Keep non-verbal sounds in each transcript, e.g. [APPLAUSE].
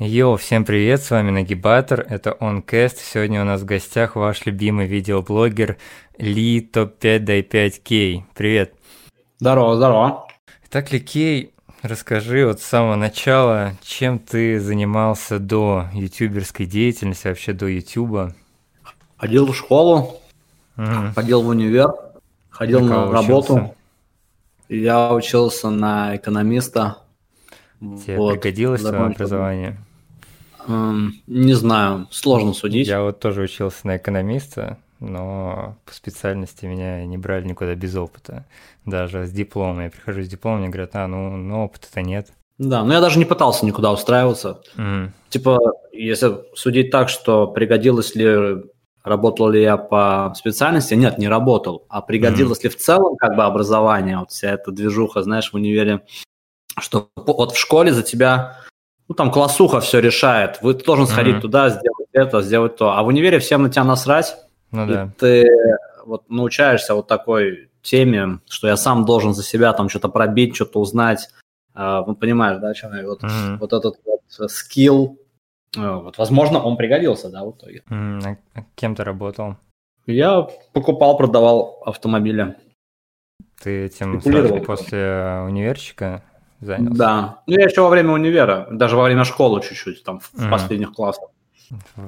Йоу, всем привет, с вами Нагибатор, это OnCast. Сегодня у нас в гостях ваш любимый видеоблогер Ли Топ5 Дай 5 Кей. Привет. Здорово, здорово. Итак, Ли Кей, расскажи вот с самого начала, чем ты занимался до ютуберской деятельности, вообще до ютуба? Ходил в школу, угу. ходил в универ, ходил на, на работу. Я учился на экономиста. Тебе вот, пригодилось твое образование? Не знаю, сложно судить. Я вот тоже учился на экономиста, но по специальности меня не брали никуда без опыта. Даже с дипломом. Я прихожу с дипломом, мне говорят, а, ну, ну опыта-то нет. Да, но я даже не пытался никуда устраиваться. Mm. Типа, если судить так, что пригодилось ли, работал ли я по специальности, нет, не работал. А пригодилось mm. ли в целом как бы образование, вот вся эта движуха, знаешь, в универе, что вот в школе за тебя ну, там классуха все решает. Вы должен сходить mm-hmm. туда, сделать это, сделать то. А в универе всем на тебя насрать. Ну, да. ты вот научаешься вот такой теме, что я сам должен за себя там что-то пробить, что-то узнать. А, ну, понимаешь, да, чем я? Вот, mm-hmm. вот этот вот скилл, э, вот, возможно, он пригодился, да, в итоге. Mm-hmm. А кем ты работал? Я покупал, продавал автомобили. Ты этим сразу после университета занялся? Да. Ну, я еще во время универа, даже во время школы чуть-чуть, там, в mm. последних классах.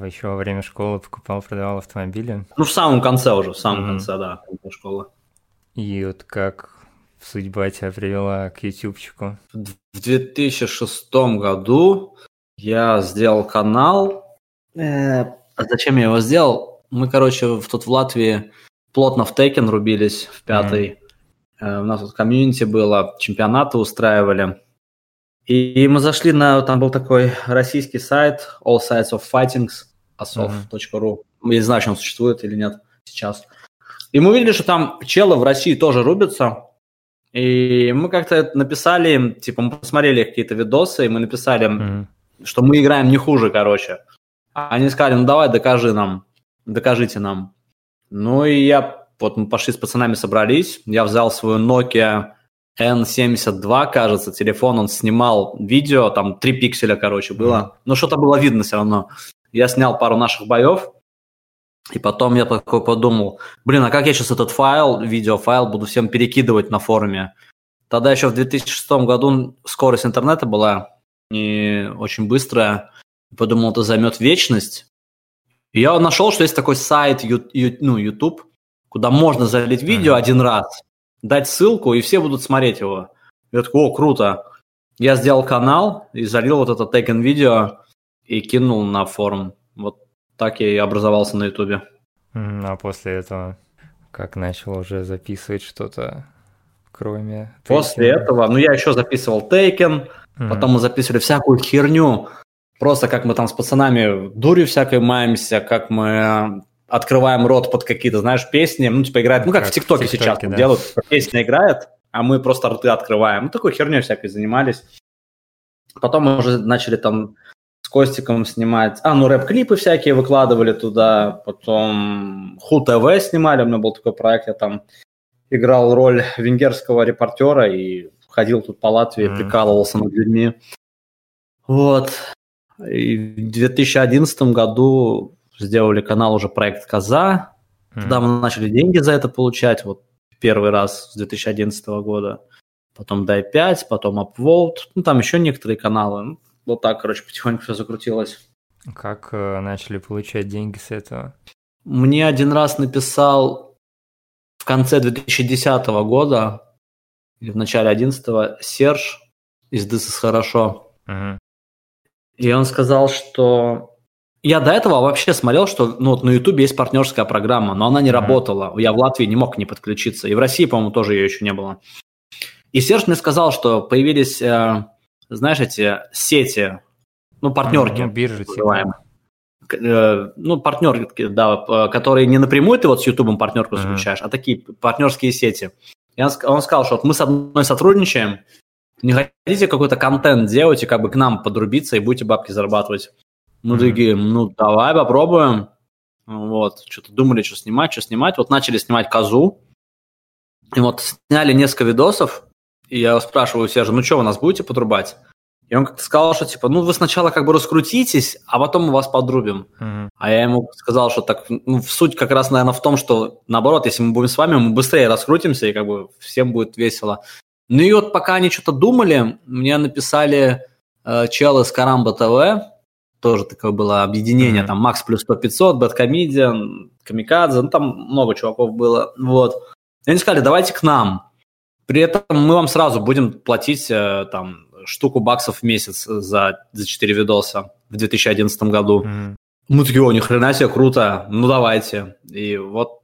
Еще во время школы покупал, продавал автомобили? Ну, в самом конце уже, в самом mm. конце, да, школы. И вот как судьба тебя привела к ютубчику? В 2006 году я сделал канал. Э, а зачем я его сделал? Мы, короче, тут в Латвии плотно в Текен рубились в пятый. Mm. Э, у нас тут комьюнити было, чемпионаты устраивали. И мы зашли на, там был такой российский сайт All Sides of Fightings, asov.ru. Я не знаю, он существует или нет сейчас. И мы увидели, что там челы в России тоже рубятся. И мы как-то написали им, типа, мы посмотрели какие-то видосы, и мы написали, mm-hmm. что мы играем не хуже, короче. Они сказали, ну давай, докажи нам, докажите нам. Ну и я вот мы пошли с пацанами, собрались, я взял свою Nokia N72, кажется, телефон, он снимал видео, там 3 пикселя, короче, было. Mm. Но что-то было видно все равно. Я снял пару наших боев, и потом я такой подумал, блин, а как я сейчас этот файл, видеофайл, буду всем перекидывать на форуме? Тогда еще в 2006 году скорость интернета была не очень быстрая. Подумал, это займет вечность. И я нашел, что есть такой сайт, ну, YouTube, куда можно залить видео mm-hmm. один раз, дать ссылку, и все будут смотреть его. Я такой, о, круто. Я сделал канал и залил вот это taken видео и кинул на форум. Вот так я и образовался на ютубе. Mm, а после этого как начал уже записывать что-то, кроме... После этого, ну я еще записывал Taken, mm-hmm. потом мы записывали всякую херню, просто как мы там с пацанами дурью всякой маемся, как мы открываем рот под какие-то, знаешь, песни, ну, типа играет, ну, как, как в ТикТоке сейчас да. делают, песня играет, а мы просто рты открываем. Ну, такой херней всякой занимались. Потом мы уже начали там с Костиком снимать, а, ну, рэп-клипы всякие выкладывали туда, потом Ху ТВ снимали, у меня был такой проект, я там играл роль венгерского репортера и ходил тут по Латвии, mm. прикалывался над людьми. Вот. И в 2011 году сделали канал уже проект Коза. Mm-hmm. Тогда мы начали деньги за это получать. Вот первый раз с 2011 года. Потом Дай 5, потом Upvote. Ну, там еще некоторые каналы. Ну, вот так, короче, потихоньку все закрутилось. Как э, начали получать деньги с этого? Мне один раз написал в конце 2010 года или в начале 2011 Серж из This is хорошо. Uh-huh. И он сказал, что я до этого вообще смотрел, что ну, вот на Ютубе есть партнерская программа, но она не mm-hmm. работала. Я в Латвии не мог к ней подключиться. И в России, по-моему, тоже ее еще не было. И Серж мне сказал, что появились, э, знаешь, эти сети, ну, партнерки. Mm-hmm, биржи. Типа. Э, ну, партнерки, да, которые не напрямую ты вот с Ютубом партнерку mm-hmm. заключаешь, а такие партнерские сети. И он, он сказал, что вот мы с одной сотрудничаем, не хотите какой-то контент делать и как бы к нам подрубиться и будете бабки зарабатывать. Мы такие, ну, давай попробуем. Вот, что-то думали, что снимать, что снимать. Вот начали снимать козу. И вот сняли несколько видосов. И я спрашиваю Сержа, ну что, вы нас будете подрубать? И он как-то сказал, что типа, ну вы сначала как бы раскрутитесь, а потом мы вас подрубим. Мгм. А я ему сказал, что так, ну, суть как раз, наверное, в том, что наоборот, если мы будем с вами, мы быстрее раскрутимся, и как бы всем будет весело. Ну и вот пока они что-то думали, мне написали э, чел из Карамба ТВ, тоже такое было объединение, Мгм. там Макс плюс 100 500, Бэткомедиан, Камикадзе, ну там много чуваков было, вот. И они сказали, давайте к нам. При этом мы вам сразу будем платить э, там штуку баксов в месяц за, за 4 видоса в 2011 году. Мгм. Мы такие, о, ни хрена себе, круто, ну давайте. И вот,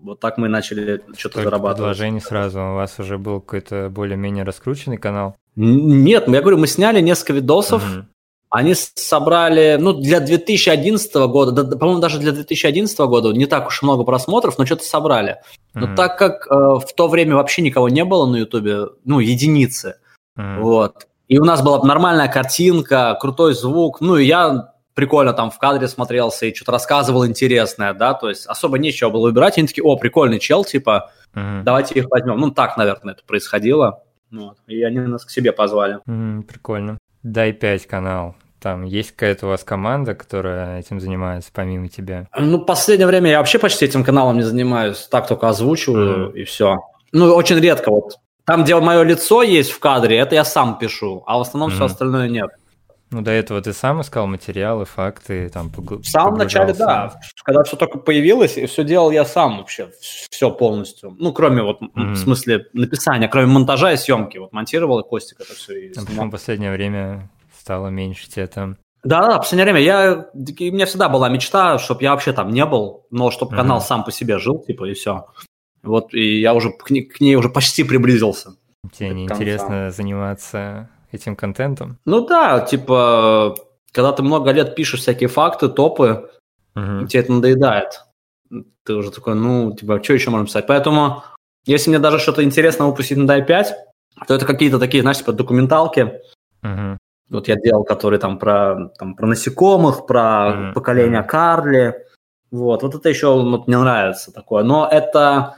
вот так мы начали что-то зарабатывать. предложений сразу. У вас уже был какой-то более-менее раскрученный канал. Нет, я говорю, мы сняли несколько видосов, Мгм. Они собрали, ну, для 2011 года, да- по-моему, даже для 2011 года не так уж много просмотров, но что-то собрали. Но Мгм. так как э, в то время вообще никого не было на Ютубе, ну, единицы, Мгм. вот, и у нас была нормальная картинка, крутой звук, ну, и я прикольно там в кадре смотрелся и что-то рассказывал интересное, да, то есть особо нечего было выбирать, и они такие, о, прикольный чел, типа, Мгм. давайте их возьмем. Ну, так, наверное, это происходило. Вот. И они нас к себе позвали. М, Прикольно. Дай 5 канал. Там есть какая-то у вас команда, которая этим занимается помимо тебя? Ну, последнее время я вообще почти этим каналом не занимаюсь, так только озвучиваю Мгм. и все. Ну, очень редко вот. Там, где мое лицо есть в кадре, это я сам пишу, а в основном все Мгм. остальное нет. Ну, до этого ты сам искал материалы, факты, там, погру- В самом начале, да. Когда все только появилось, и все делал я сам вообще, все полностью. Ну, кроме вот, Мгм. в смысле, написания, кроме монтажа и съемки. Вот монтировал и Костик это все и А почему в последнее время стало меньше тебя там? Да, да, в последнее время я, у меня всегда была мечта, чтобы я вообще там не был, но чтобы Мгм. канал сам по себе жил, типа, и все. Вот, и я уже к ней, к ней уже почти приблизился. Тебе не интересно заниматься этим контентом? Ну да, типа, когда ты много лет пишешь всякие факты, топы, Мгм. тебе это надоедает. Ты уже такой, ну, типа, что еще можно писать? Поэтому, если мне даже что-то интересное выпустить на DAI-5, то это какие-то такие, знаешь, типа, документалки, Мгм. Вот я делал, которые там про, там, про насекомых, про Мгм. поколение Карли. Вот, вот это еще вот, мне нравится такое. Но это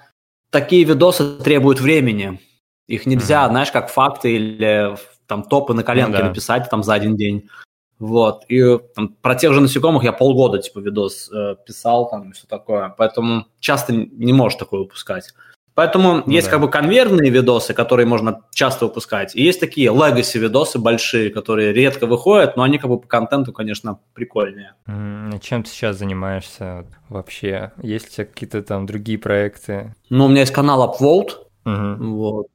такие видосы требуют времени. Их нельзя, Мгм. знаешь, как факты или там топы на коленке да. написать там за один день. Вот. И там, про тех же насекомых я полгода типа видос э, писал там и все такое. Поэтому часто не можешь такое выпускать. Поэтому Ну есть да. как бы конвейерные видосы, которые можно часто выпускать, и есть такие legacy видосы большие, которые редко выходят, но они как бы по контенту, конечно, прикольнее. А Чем ты сейчас занимаешься вообще? Есть у тебя какие-то там другие проекты? Ну, у меня есть канал Upvote, Мгм. вот.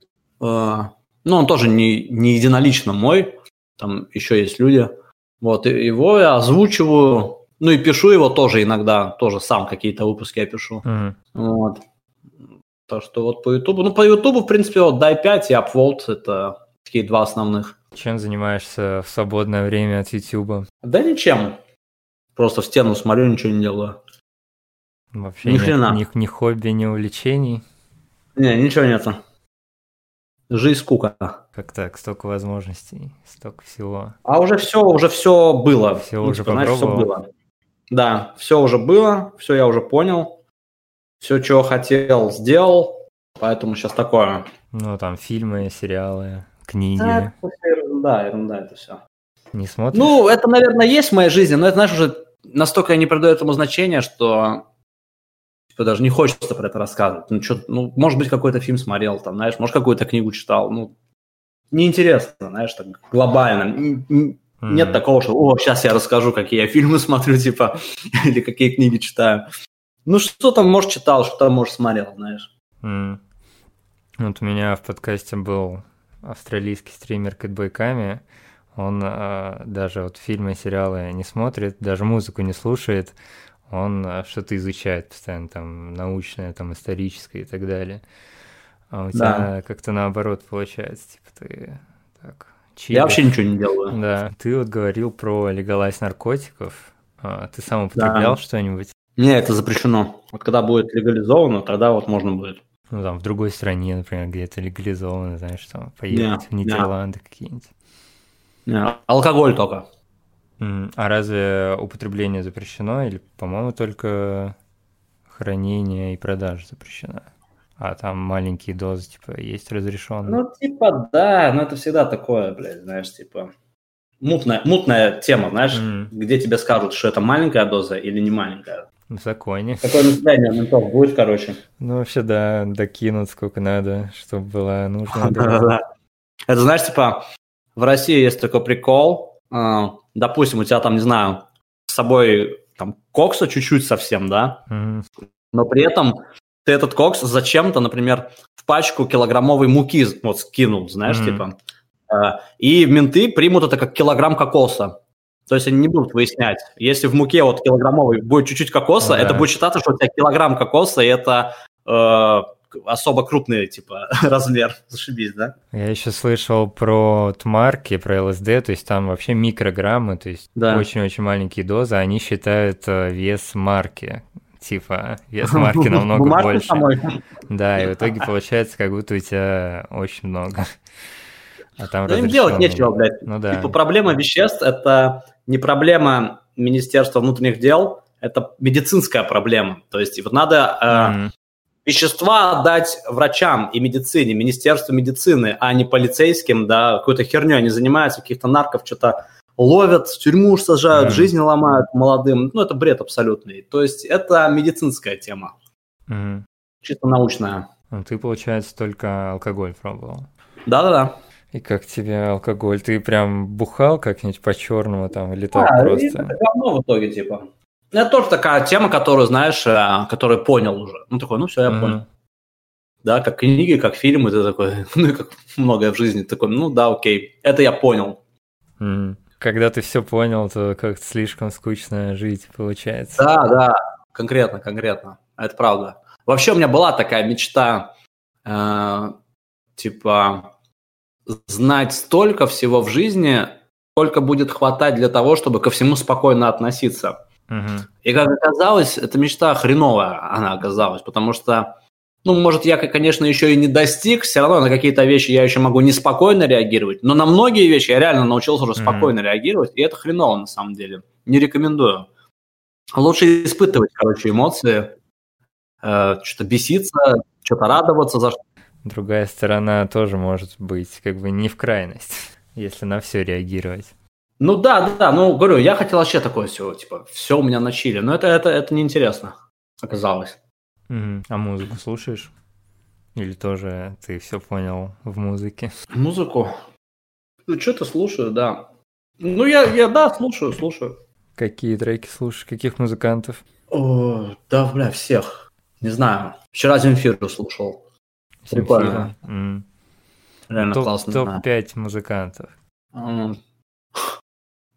Э, Ну, он тоже не, не единолично мой, там еще есть люди. Вот, его я озвучиваю, ну и пишу его тоже иногда, тоже сам какие-то выпуски я пишу. Мгм. Вот. Так что вот по Ютубу, ну по Ютубу, в принципе, вот Дай 5 и Upvote, это такие два основных. Чем занимаешься в свободное время от Ютуба? Да ничем. Просто в стену смотрю, ничего не делаю. Вообще Ни хрена. ни, ни хобби, ни увлечений? Не, ничего нету. Жизнь скука. Как так? Столько возможностей, столько всего. А уже все, уже все было. Всё Ну, уже типа, знаешь, попробовал? было. Да, все уже было, все я уже понял. Все, чего хотел, сделал. Поэтому сейчас такое. Ну, там фильмы, сериалы, книги. Да, это ерунда, ерунда это все. Не смотришь? Ну, это, наверное, есть в моей жизни, но это, знаешь, уже настолько я не придаю этому значения, что типа, даже не хочется про это рассказывать. Ну, чё, ну, может быть, какой-то фильм смотрел, там, знаешь, может, какую-то книгу читал. Ну, неинтересно, знаешь, так глобально. Нет такого, что, о, сейчас я расскажу, какие я фильмы смотрю, типа, [LAUGHS] или какие книги читаю. Ну, что там, может, читал, что там, может, смотрел, знаешь. М. Вот у меня в подкасте был австралийский стример Кэтбой Ками. Он а, даже вот фильмы сериалы не смотрит, даже музыку не слушает. Он а, что-то изучает постоянно, там, научное, там, историческое и так далее. А у Да. тебя как-то наоборот получается, типа, ты так... Я вообще ничего не делаю. Да, ты вот говорил про легалайз наркотиков. А, ты сам употреблял что-нибудь? Не, это запрещено. Вот когда будет легализовано, тогда вот можно будет. Ну, там, в другой стране, например, где это легализовано, знаешь, там, поехать в да. Нидерланды какие-нибудь. Не, алкоголь только. А разве употребление запрещено или, по-моему, только хранение и продажа запрещена? А там маленькие дозы, типа, есть разрешенные? Ну, типа, да, но это всегда такое, блядь, знаешь, типа. мутная, мутная тема, знаешь, mm. где тебе скажут, что это маленькая доза или не маленькая. В законе. Какое настроение ментов будет, короче. Ну, вообще, да, докинут сколько надо, чтобы было нужно. [LAUGHS] Это, знаешь, типа, в России есть такой прикол, а, допустим, у тебя там, не знаю, с собой там кокса чуть-чуть совсем, да, но при этом ты этот кокс зачем-то, например, в пачку килограммовой муки вот скинул, знаешь, типа, а, и менты примут это как килограмм кокоса. То есть они не будут выяснять. Если в муке вот килограммовой будет чуть-чуть кокоса, ну, да. это будет считаться, что у тебя килограмм кокоса, и это э, особо крупный, типа, [LAUGHS] размер. Зашибись, да? Я еще слышал про тмарки, про ЛСД, то есть там вообще микрограммы, то есть очень-очень маленькие дозы, они считают э, вес марки. Типа, вес [LAUGHS] марки намного больше. Да, и в [LAUGHS] итоге получается, как будто у тебя очень много. А там да им делать нечего, блядь. Ну, да. Типа проблема веществ – это не проблема Министерства внутренних дел, это медицинская проблема. То есть вот надо mm-hmm. вещества отдать врачам и медицине, Министерству медицины, а не полицейским, да, какой-то херней они занимаются, каких-то нарков что-то ловят, в тюрьму сажают, mm-hmm. жизни ломают молодым. Ну, это бред абсолютный. То есть это медицинская тема. Mm-hmm. Чисто научная. Ну, ты, получается, только алкоголь пробовал. Да-да-да. И как тебе алкоголь? Ты прям бухал как-нибудь по-черному там или так а, просто? Это говно в итоге, типа. Это тоже такая тема, которую, знаешь, э, которую понял уже. Ну, такой, ну все, я mm-hmm. понял. Да, как книги, как фильмы, ты такой, [LAUGHS] ну как многое в жизни, такой, ну да, окей, это я понял. Mm. Когда ты все понял, то как-то слишком скучно жить получается. Да, да, конкретно, конкретно, это правда. Вообще у меня была такая мечта, э, типа, знать столько всего в жизни, сколько будет хватать для того, чтобы ко всему спокойно относиться. Угу. И как оказалось, эта мечта хреновая она оказалась, потому что, ну, может, я, конечно, еще и не достиг, все равно на какие-то вещи я еще могу неспокойно реагировать, но на многие вещи я реально научился уже спокойно угу. реагировать, и это хреново на самом деле. Не рекомендую. Лучше испытывать, короче, эмоции, э, что-то беситься, что-то радоваться за что другая сторона тоже может быть как бы не в крайность, [LAUGHS] если на все реагировать. Ну да, да, ну говорю, я хотел вообще такое все, типа, все у меня на чили, но это, это, это неинтересно оказалось. Угу. А музыку слушаешь? Или тоже ты все понял в музыке? Музыку? Ну, что-то слушаю, да. Ну, я, я, да, слушаю, слушаю. Какие треки слушаешь? Каких музыкантов? О, да, бля, всех. Не знаю. Вчера Земфиру слушал. Прикольно. Mm. Реально топ, классно. Топ-5 музыкантов.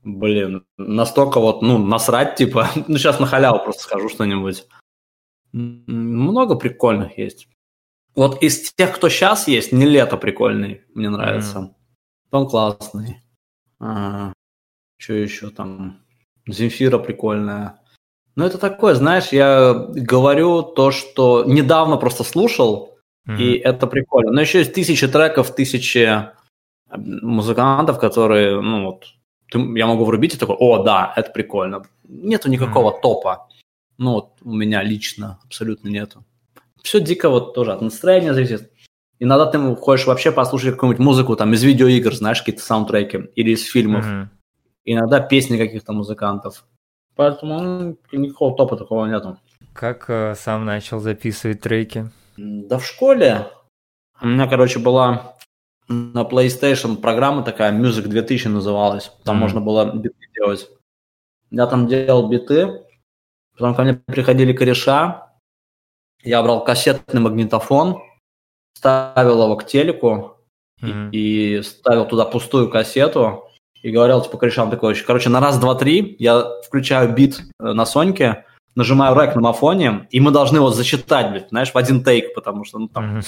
Блин, настолько вот, ну, насрать, типа, [LAUGHS] ну, сейчас на халяву просто скажу что-нибудь. Много прикольных есть. Вот из тех, кто сейчас есть, не лето прикольный, мне нравится. Mm. Он классный. А, что еще там? Земфира прикольная. Ну, это такое, знаешь, я говорю то, что недавно просто слушал, Mm-hmm. И это прикольно. Но еще есть тысячи треков, тысячи музыкантов, которые, ну вот, ты, я могу врубить и такой, о, да, это прикольно. Нету никакого mm-hmm. топа. Ну вот у меня лично абсолютно нету. Все дико вот тоже от настроения зависит. Иногда ты хочешь вообще послушать какую-нибудь музыку там из видеоигр, знаешь, какие-то саундтреки, или из фильмов. Mm-hmm. Иногда песни каких-то музыкантов. Поэтому ну, никакого топа такого нету. Как э, сам начал записывать треки? Да в школе у меня, короче, была на PlayStation программа такая, Music 2000 называлась. Там mm-hmm. можно было биты делать. Я там делал биты, потом ко мне приходили кореша, я брал кассетный магнитофон, ставил его к телеку mm-hmm. и, и ставил туда пустую кассету и говорил, типа, корешам такой, короче, на раз, два, три я включаю бит э, на Соньке, нажимаю рек на мафоне, и мы должны его зачитать, блядь, знаешь, в один тейк, потому что ну, там,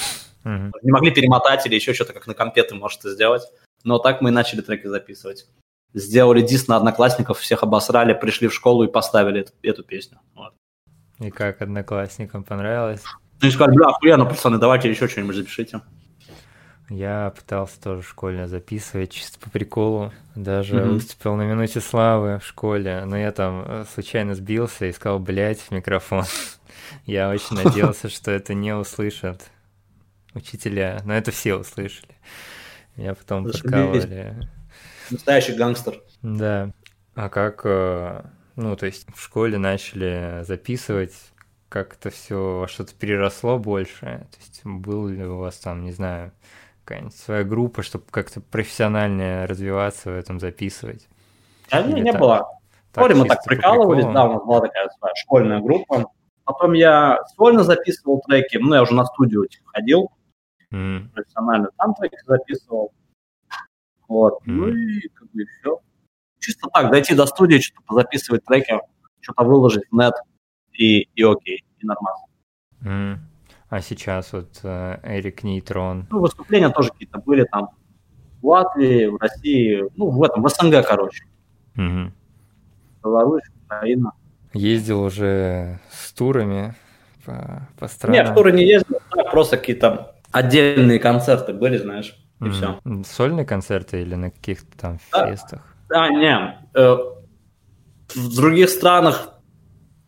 mm-hmm. не могли перемотать или еще что-то, как на компе ты можешь это сделать. Но так мы и начали треки записывать. Сделали дис на одноклассников, всех обосрали, пришли в школу и поставили эту, эту песню. Вот. И как одноклассникам понравилось? Ну, и сказали, бля, охуенно, пацаны, давайте еще что-нибудь запишите. Я пытался тоже в школе записывать, чисто по приколу. Даже mm-hmm. выступил на минуте славы в школе, но я там э, случайно сбился и сказал, блядь, в микрофон. [LAUGHS] я очень [LAUGHS] надеялся, что это не услышат учителя, но это все услышали. Меня потом подкалывали. Настоящий гангстер. Да. А как, э, ну, то есть в школе начали записывать, как это все во что-то переросло больше? То есть был ли у вас там, не знаю, какая-нибудь своя группа, чтобы как-то профессиональнее развиваться в этом, записывать? А не, не так, было. Так, мы так прикалывались, да, у нас была такая своя школьная группа. Потом я сольно записывал треки, ну, я уже на студию типа, ходил, mm. профессионально там треки записывал. Вот, mm. ну и как бы все. Чисто так, дойти до студии, что-то записывать треки, что-то выложить в нет, и, и окей, и нормально. Mm. А сейчас вот э, Эрик Нейтрон. Ну, выступления тоже какие-то были там в Латвии, в России, ну, в этом, в СНГ, короче. Угу. Беларусь, Украина. Ездил уже с турами по, по странам? Нет, в туры не ездил, просто какие-то отдельные концерты были, знаешь, и mm. все. Сольные концерты или на каких-то там да. фестах? Да, не. Э, в других странах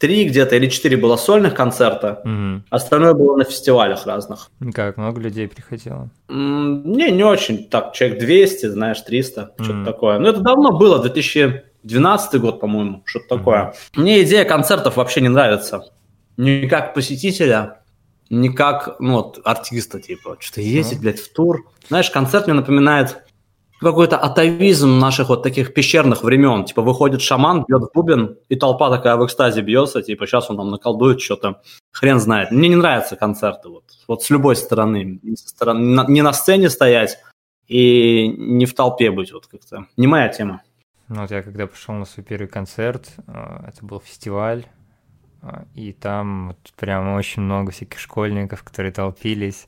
три где-то или четыре было сольных концерта, угу. остальное было на фестивалях разных. Как, много людей приходило? Не, не очень, так, человек 200, знаешь, 300, угу. что-то такое. Но это давно было, 2012 год, по-моему, что-то угу. такое. Мне идея концертов вообще не нравится. Не как посетителя, не как, ну, вот, артиста, типа, что-то ездить, угу. блядь, в тур. Знаешь, концерт мне напоминает какой-то атовизм наших вот таких пещерных времен. Типа выходит шаман, бьет в бубен, и толпа такая в экстазе бьется, типа сейчас он там наколдует что-то. Хрен знает. Мне не нравятся концерты вот, вот с любой стороны. Не, со стороны. не на сцене стоять и не в толпе быть вот как-то. Не моя тема. Ну вот я когда пошел на свой первый концерт, э, это был фестиваль, э, и там вот прям очень много всяких школьников, которые толпились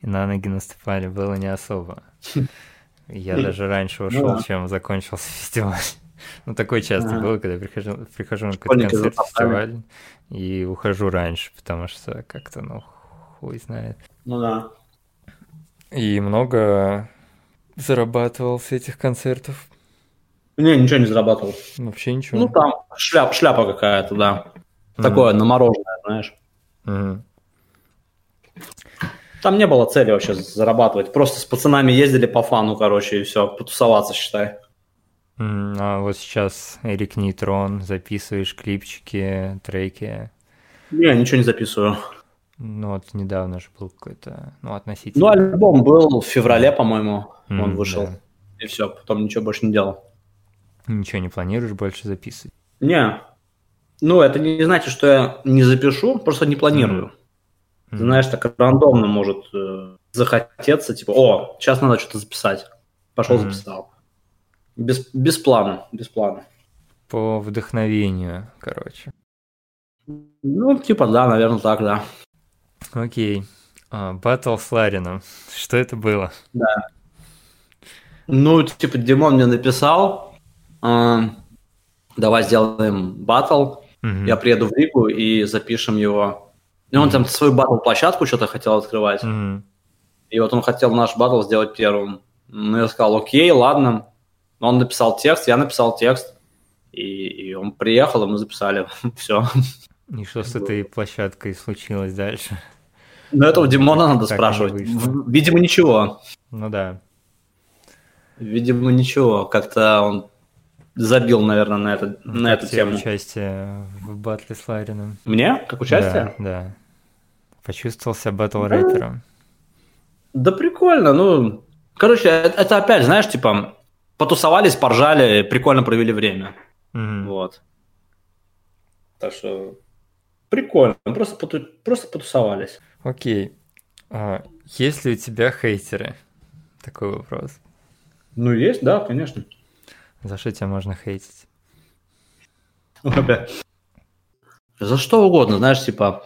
и на ноги наступали, было не особо. [LAUGHS] Я даже раньше ушел, ну, да. чем закончился [LAUGHS] фестиваль. Ну, такое часто было, когда прихожу, прихожу на какой-то концерт, фестиваль, и ухожу раньше, потому что как-то, ну, хуй знает. Ну да. И много зарабатывал с этих концертов? Не, ничего не зарабатывал. Вообще ничего? Ну, там шляп, шляпа какая-то, да. Mm-hmm. Такое, намороженное, знаешь. Mm-hmm. Там не было цели вообще зарабатывать. Просто с пацанами ездили по фану, короче, и все, потусоваться, считай. А вот сейчас Эрик Нейтрон, записываешь клипчики, треки? Не, ничего не записываю. Ну вот недавно же был какой-то, ну относительно. Ну альбом был в феврале, по-моему, mm, он вышел. Да. И все, потом ничего больше не делал. Ничего не планируешь больше записывать? Не. Ну это не значит, что я не запишу, просто не планирую. Mm. Mm-hmm. Знаешь, так рандомно может э, захотеться, типа, о, сейчас надо что-то записать. Пошел, mm-hmm. записал. Без, без плана, без плана. По вдохновению, короче. Ну, типа, да, наверное, так, да. Окей. Батл с Ларином. Что это было? Да. Ну, типа, Димон мне написал, э, давай сделаем батл, mm-hmm. я приеду в Ригу и запишем его и он там свою батл-площадку что-то хотел открывать. Mm-hmm. И вот он хотел наш батл сделать первым. Ну, я сказал, окей, ладно. Он написал текст, я написал текст. И, и он приехал, и мы записали. [LAUGHS] Все. И что с этой площадкой случилось дальше? Ну, это у Димона надо так спрашивать. Видимо, ничего. Ну да. Видимо, ничего. Как-то он забил, наверное, на, это, на эту тему. участие в батле с Ларином. Мне? Как участие? Да, да. Почувствовал себя батл-рэпером. Да, да прикольно, ну... Короче, это, это опять, знаешь, типа, потусовались, поржали, прикольно провели время. Mm-hmm. Вот. Так что прикольно, просто, поту... просто потусовались. Окей. А, есть ли у тебя хейтеры? Такой вопрос. Ну, есть, да, конечно. За что тебя можно хейтить? За что угодно, знаешь, типа,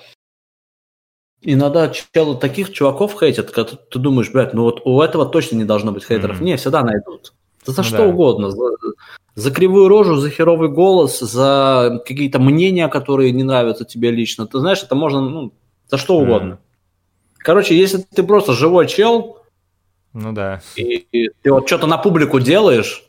иногда челы таких чуваков хейтят, когда ты думаешь, блядь, ну вот у этого точно не должно быть хейтеров. Mm-hmm. Не, всегда найдут. За, за ну, что да. угодно. За, за кривую рожу, за херовый голос, за какие-то мнения, которые не нравятся тебе лично. Ты знаешь, это можно, ну, за что угодно. Mm-hmm. Короче, если ты просто живой чел, ну да. И, и ты вот что-то на публику делаешь,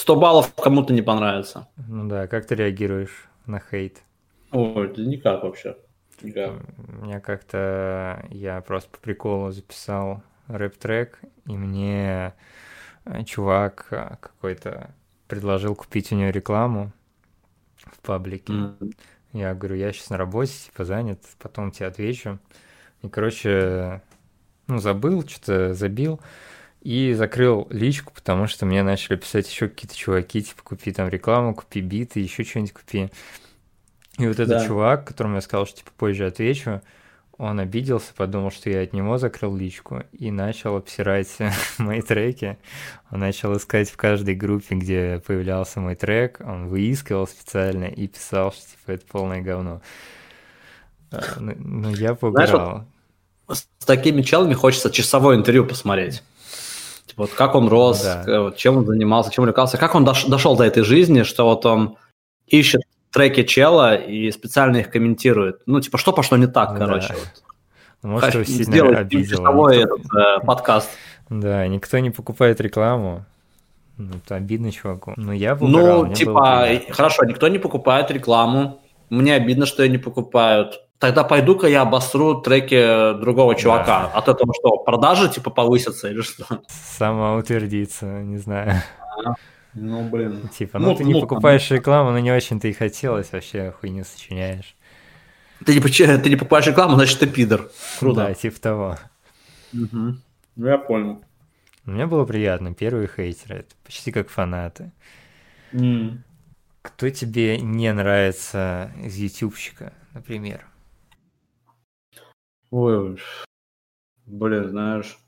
100 баллов кому-то не понравится. Ну да, как ты реагируешь на хейт? Ой, да никак вообще. Никак. У меня как-то я просто по приколу записал рэп-трек, и мне э, чувак э, какой-то предложил купить у него рекламу в паблике. Mm-hmm. Я говорю, я сейчас на работе, типа занят, потом тебе отвечу. И, короче, ну, забыл, что-то забил и закрыл личку, потому что мне начали писать еще какие-то чуваки, типа, купи там рекламу, купи биты, еще что-нибудь купи. И вот этот да. чувак, которому я сказал, что типа позже отвечу, он обиделся, подумал, что я от него закрыл личку и начал обсирать [LAUGHS] мои треки. Он начал искать в каждой группе, где появлялся мой трек, он выискивал специально и писал, что типа это полное говно. А, ну, ну я поуграл. Знаешь, вот с такими челами хочется часовое интервью посмотреть. Типа, вот как он рос, да. чем он занимался, чем увлекался, как он дош- дошел до этой жизни, что вот он ищет треки чела и специально их комментирует. Ну, типа, что пошло не так, короче. Да. Вот. Может, его сильно сделать обидело. этот э, подкаст. Да, никто не покупает рекламу. Ну, это обидно чуваку. Но я бы Ну, типа, хорошо, никто не покупает рекламу. Мне обидно, что ее не покупают. Тогда пойду-ка я обосру треки другого чувака. Да. От этого что, продажи типа повысятся или что? Самоутвердиться, не знаю. А, ну, блин. Типа, ну, ну ты не ну, покупаешь рекламу, но не очень-то и хотелось, вообще хуйню сочиняешь. Ты не, ты не покупаешь рекламу, значит, ты пидор. Круто. Да, типа того. Угу. Ну, я понял. Мне было приятно. Первые хейтеры. Это почти как фанаты. Mm. Кто тебе не нравится из ютубщика, например? Ой, блин, знаешь.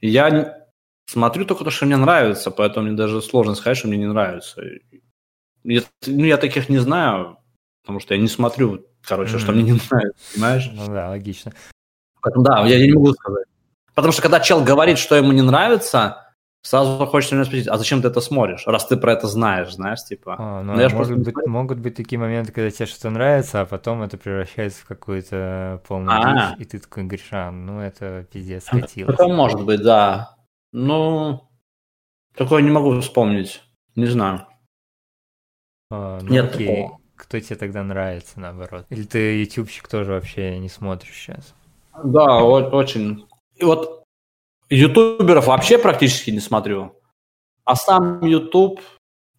Я смотрю только то, что мне нравится, поэтому мне даже сложно сказать, что мне не нравится. Я, ну, я таких не знаю, потому что я не смотрю короче, mm-hmm. что мне не нравится, понимаешь? Ну да, логично. Поэтому, да, я, я не могу сказать. Потому что когда чел говорит, что ему не нравится, сразу хочется меня спросить, а зачем ты это смотришь, раз ты про это знаешь, знаешь, типа. А, ну, ну, может быть, могут быть такие моменты, когда тебе что-то нравится, а потом это превращается в какую-то полную а дичь, и ты такой говоришь, а, ну это пиздец скатилось. Это может быть, да. Ну, такое не могу вспомнить, не знаю. А, ну, Нет окей. такого. Кто тебе тогда нравится, наоборот? Или ты ютубчик тоже вообще не смотришь сейчас? Да, очень. И вот ютуберов вообще практически не смотрю. А сам ютуб,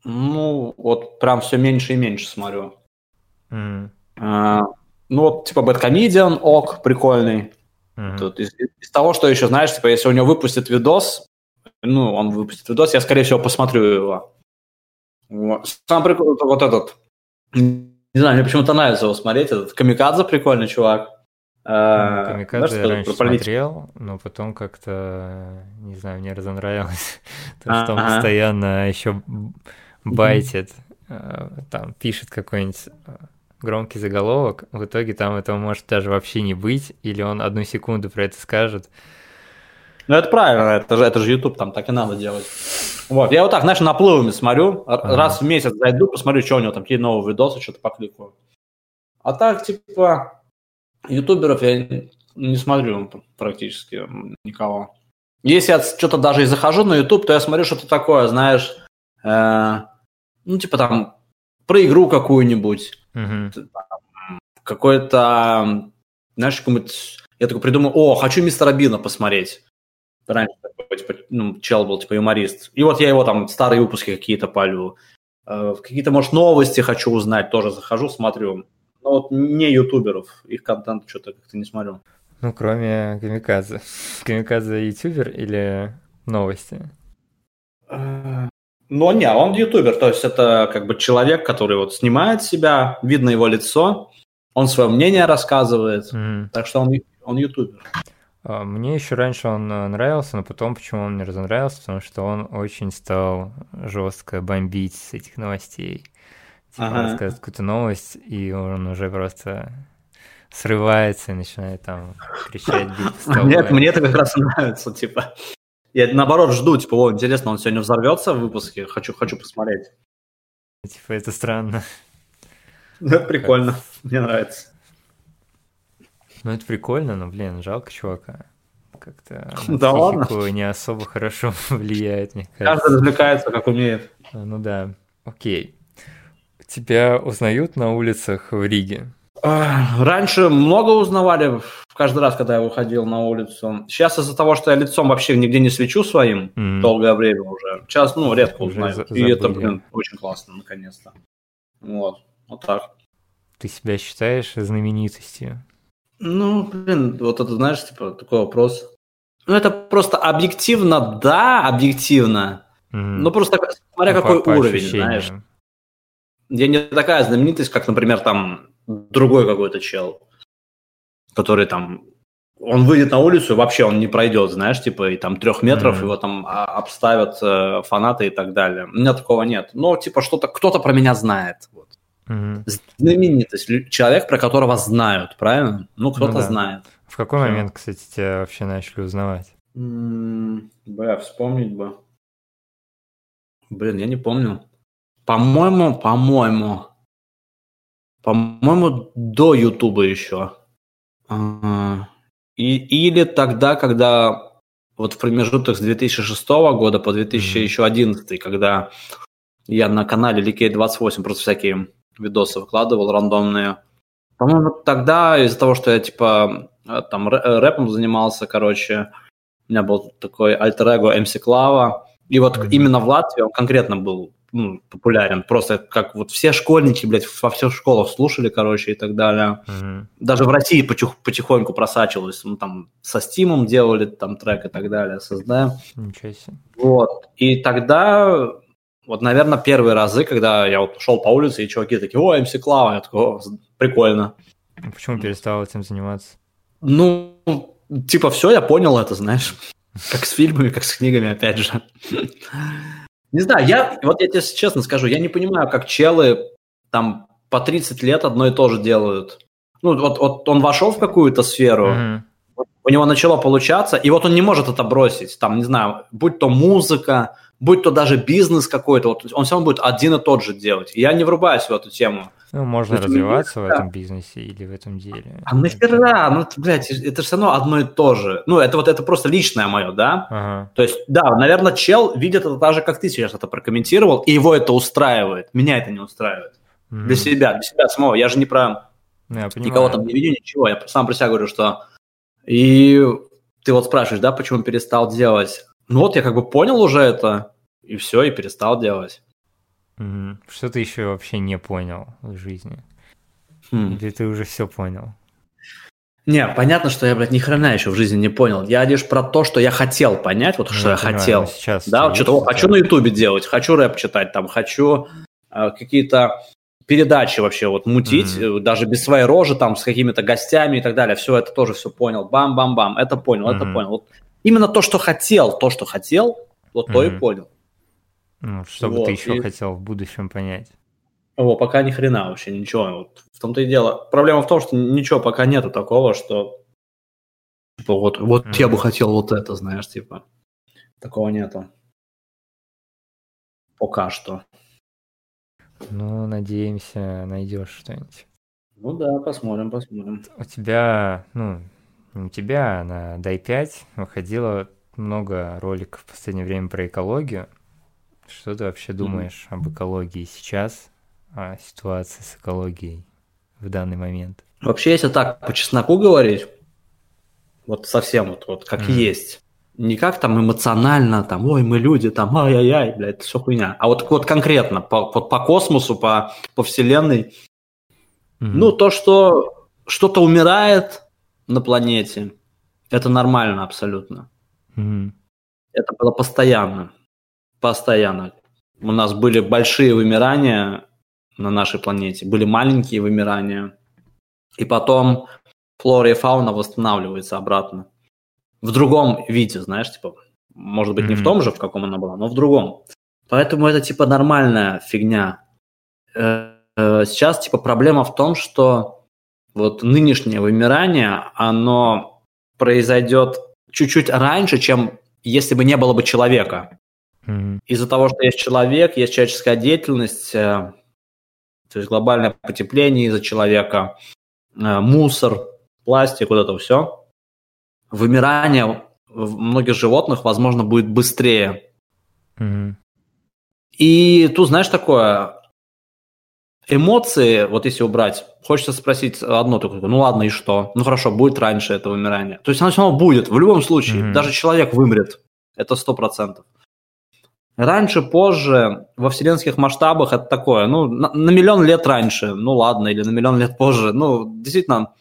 ну, вот прям все меньше и меньше смотрю. Mm. А, ну, вот, типа, Бэткомедиан, ок, прикольный. Mm-hmm. Тут из, из того, что еще, знаешь, типа, если у него выпустит видос, ну, он выпустит видос, я, скорее всего, посмотрю его. Вот. Сам прикол, вот этот, не знаю, мне почему-то нравится его смотреть. Этот Камикадзе прикольный чувак. А, Камикадзе я раньше смотрел, но потом как-то, не знаю, мне разонравилось. [LAUGHS] То, что он постоянно еще байтит, а, там, пишет какой-нибудь а, громкий заголовок, в итоге там этого может даже вообще не быть, или он одну секунду про это скажет, ну, это правильно, это же, это же YouTube, там так и надо делать. Вот, я вот так, знаешь, наплывами смотрю, ага. раз в месяц зайду, посмотрю, что у него там, какие новые видосы, что-то покликаю. А так, типа, ютуберов я не смотрю практически никого. Если я что-то даже и захожу на YouTube, то я смотрю что-то такое, знаешь, э, ну, типа там, про игру какую-нибудь, угу. какой-то, знаешь, какой-нибудь, я такой придумал, о, хочу мистера Бина посмотреть раньше такой, типа, ну, чел был, типа, юморист. И вот я его там, старые выпуски какие-то палю. Э, какие-то, может, новости хочу узнать, тоже захожу, смотрю. Но вот не ютуберов, их контент что-то как-то не смотрю. Ну, кроме Камикадзе. [LAUGHS] Камикадзе ютубер или новости? Э, ну, не, он ютубер, то есть это как бы человек, который вот снимает себя, видно его лицо, он свое мнение рассказывает, mm. так что он, он ютубер. А, мне еще раньше он э, нравился, но потом почему он мне разонравился, потому что он очень стал жестко бомбить с этих новостей. Типа ага. рассказывает какую-то новость, и он уже просто срывается и начинает там кричать, бить Нет, мне это как раз нравится, типа. Я наоборот жду, типа, о, интересно, он сегодня взорвется в выпуске, хочу, хочу посмотреть. Типа, это странно. [LAUGHS] Это прикольно, мне нравится. Ну, это прикольно, но, блин, жалко чувака. Как-то [LAUGHS] да ладно. не особо хорошо [LAUGHS] влияет, мне кажется. Каждый развлекается, как умеет. Ну да. Окей. Тебя узнают на улицах в Риге? Раньше много узнавали каждый раз, когда я выходил на улицу. Сейчас из-за того, что я лицом вообще нигде не свечу своим mm-hmm. долгое время уже. Сейчас, ну, редко узнаю. И это, блин, очень классно, наконец-то. Вот, вот так. Ты себя считаешь знаменитостью? Ну, блин, вот это, знаешь, типа, такой вопрос. Ну, это просто объективно, да, объективно. Mm-hmm. Ну, просто смотря ну, какой по, уровень, по знаешь. Я не такая знаменитость, как, например, там другой какой-то чел, который там он выйдет на улицу, и вообще он не пройдет, знаешь, типа, и там трех метров mm-hmm. его там а, обставят э, фанаты и так далее. У меня такого нет. Но, типа, что-то, кто-то про меня знает. Вот. Mm-hmm. Знаменитость. Человек, про которого знают, правильно? Ну, кто-то ну, да. знает. В какой Все. момент, кстати, тебя вообще начали узнавать? М-м, бля, вспомнить бы. Блин, я не помню. По-моему, по-моему, по-моему, до Ютуба еще. И, или тогда, когда вот в промежуток с 2006 года по 2011, mm-hmm. когда я на канале Likey28 просто всякие видосы выкладывал рандомные. По-моему, тогда из-за того, что я типа там рэпом занимался, короче, у меня был такой альтер-эго MC Клава, и вот mm-hmm. именно в Латвии он конкретно был ну, популярен. Просто как вот все школьники, блядь, во всех школах слушали, короче, и так далее. Mm-hmm. Даже в России потих, потихоньку просачивалось. Ну, там со Стимом делали там трек и так далее, создаем. Ничего себе. Вот. И тогда, вот, наверное, первые разы, когда я вот шел по улице, и чуваки такие, о, МС Клава, я такой, о, прикольно. А почему перестал этим заниматься? Ну, типа, все, я понял это, знаешь. Как с фильмами, как с книгами, опять же. Не знаю, я, вот я тебе честно скажу, я не понимаю, как челы там по 30 лет одно и то же делают. Ну, вот, вот он вошел в какую-то сферу, mm-hmm. у него начало получаться, и вот он не может это бросить. Там, не знаю, будь то музыка, будь то даже бизнес какой-то, вот он все равно будет один и тот же делать. Я не врубаюсь в эту тему. Ну, можно есть, развиваться в этом бизнесе или в этом деле. А нахера? Ну, блядь, это же все равно одно и то же. Ну, это вот это просто личное мое, да? Ага. То есть, да, наверное, чел видит это так же, как ты сейчас это прокомментировал, и его это устраивает. Меня это не устраивает. Mm-hmm. Для себя, для себя самого. Я же не про ну, я никого там не видю, ничего. Я сам про себя говорю, что... И ты вот спрашиваешь, да, почему перестал делать? Ну вот я как бы понял уже это, и все, и перестал делать. Угу. Что ты еще вообще не понял в жизни? Хм. Или ты уже все понял? Не, понятно, что я, блядь, ни хрена еще в жизни не понял. Я лишь про то, что я хотел понять, вот ну, что я, я понимаю, хотел. Сейчас да, вот что-то хочу на Ютубе делать, хочу рэп читать, там, хочу э, какие-то передачи вообще вот мутить, mm-hmm. даже без своей рожи, там, с какими-то гостями и так далее. Все это тоже все понял. Бам-бам-бам, это понял, mm-hmm. это понял. Вот именно то, что хотел, то, что хотел, вот mm-hmm. то и понял. Ну, что вот, бы ты еще и... хотел в будущем понять? О, пока ни хрена вообще, ничего. Вот в том-то и дело. Проблема в том, что ничего пока нету такого, что типа вот, вот mm-hmm. я бы хотел вот это, знаешь, типа. Такого нету. Пока что. Ну, надеемся, найдешь что-нибудь. Ну да, посмотрим, посмотрим. У тебя, ну, у тебя, а на Дай 5 выходило много роликов в последнее время про экологию. Что ты вообще думаешь mm-hmm. об экологии сейчас, о ситуации с экологией в данный момент? Вообще, если так по чесноку говорить, вот совсем вот, вот как mm-hmm. есть, не как там эмоционально, там, ой, мы люди, там, ай-яй-яй, блядь, это все хуйня. А вот, вот конкретно по, по, по космосу, по, по вселенной, mm-hmm. ну, то, что что-то умирает на планете, это нормально абсолютно. Mm-hmm. Это было постоянно постоянно. У нас были большие вымирания на нашей планете, были маленькие вымирания. И потом флора и фауна восстанавливается обратно. В другом виде, знаешь, типа, может быть, mm-hmm. не в том же, в каком она была, но в другом. Поэтому это, типа, нормальная фигня. Э, э, сейчас, типа, проблема в том, что вот нынешнее вымирание, оно произойдет чуть-чуть раньше, чем если бы не было бы человека. Mm-hmm. Из-за того, что есть человек, есть человеческая деятельность, э, то есть глобальное потепление из-за человека, э, мусор, пластик, вот это все, вымирание многих животных, возможно, будет быстрее. Mm-hmm. И тут, знаешь, такое, эмоции, вот если убрать, хочется спросить одно только, ну ладно, и что? Ну хорошо, будет раньше это умирание. То есть оно все равно будет, в любом случае. Mm-hmm. Даже человек вымрет, это сто процентов. Раньше, позже, во вселенских масштабах это такое, ну, на, на миллион лет раньше, ну ладно, или на миллион лет позже, ну, действительно,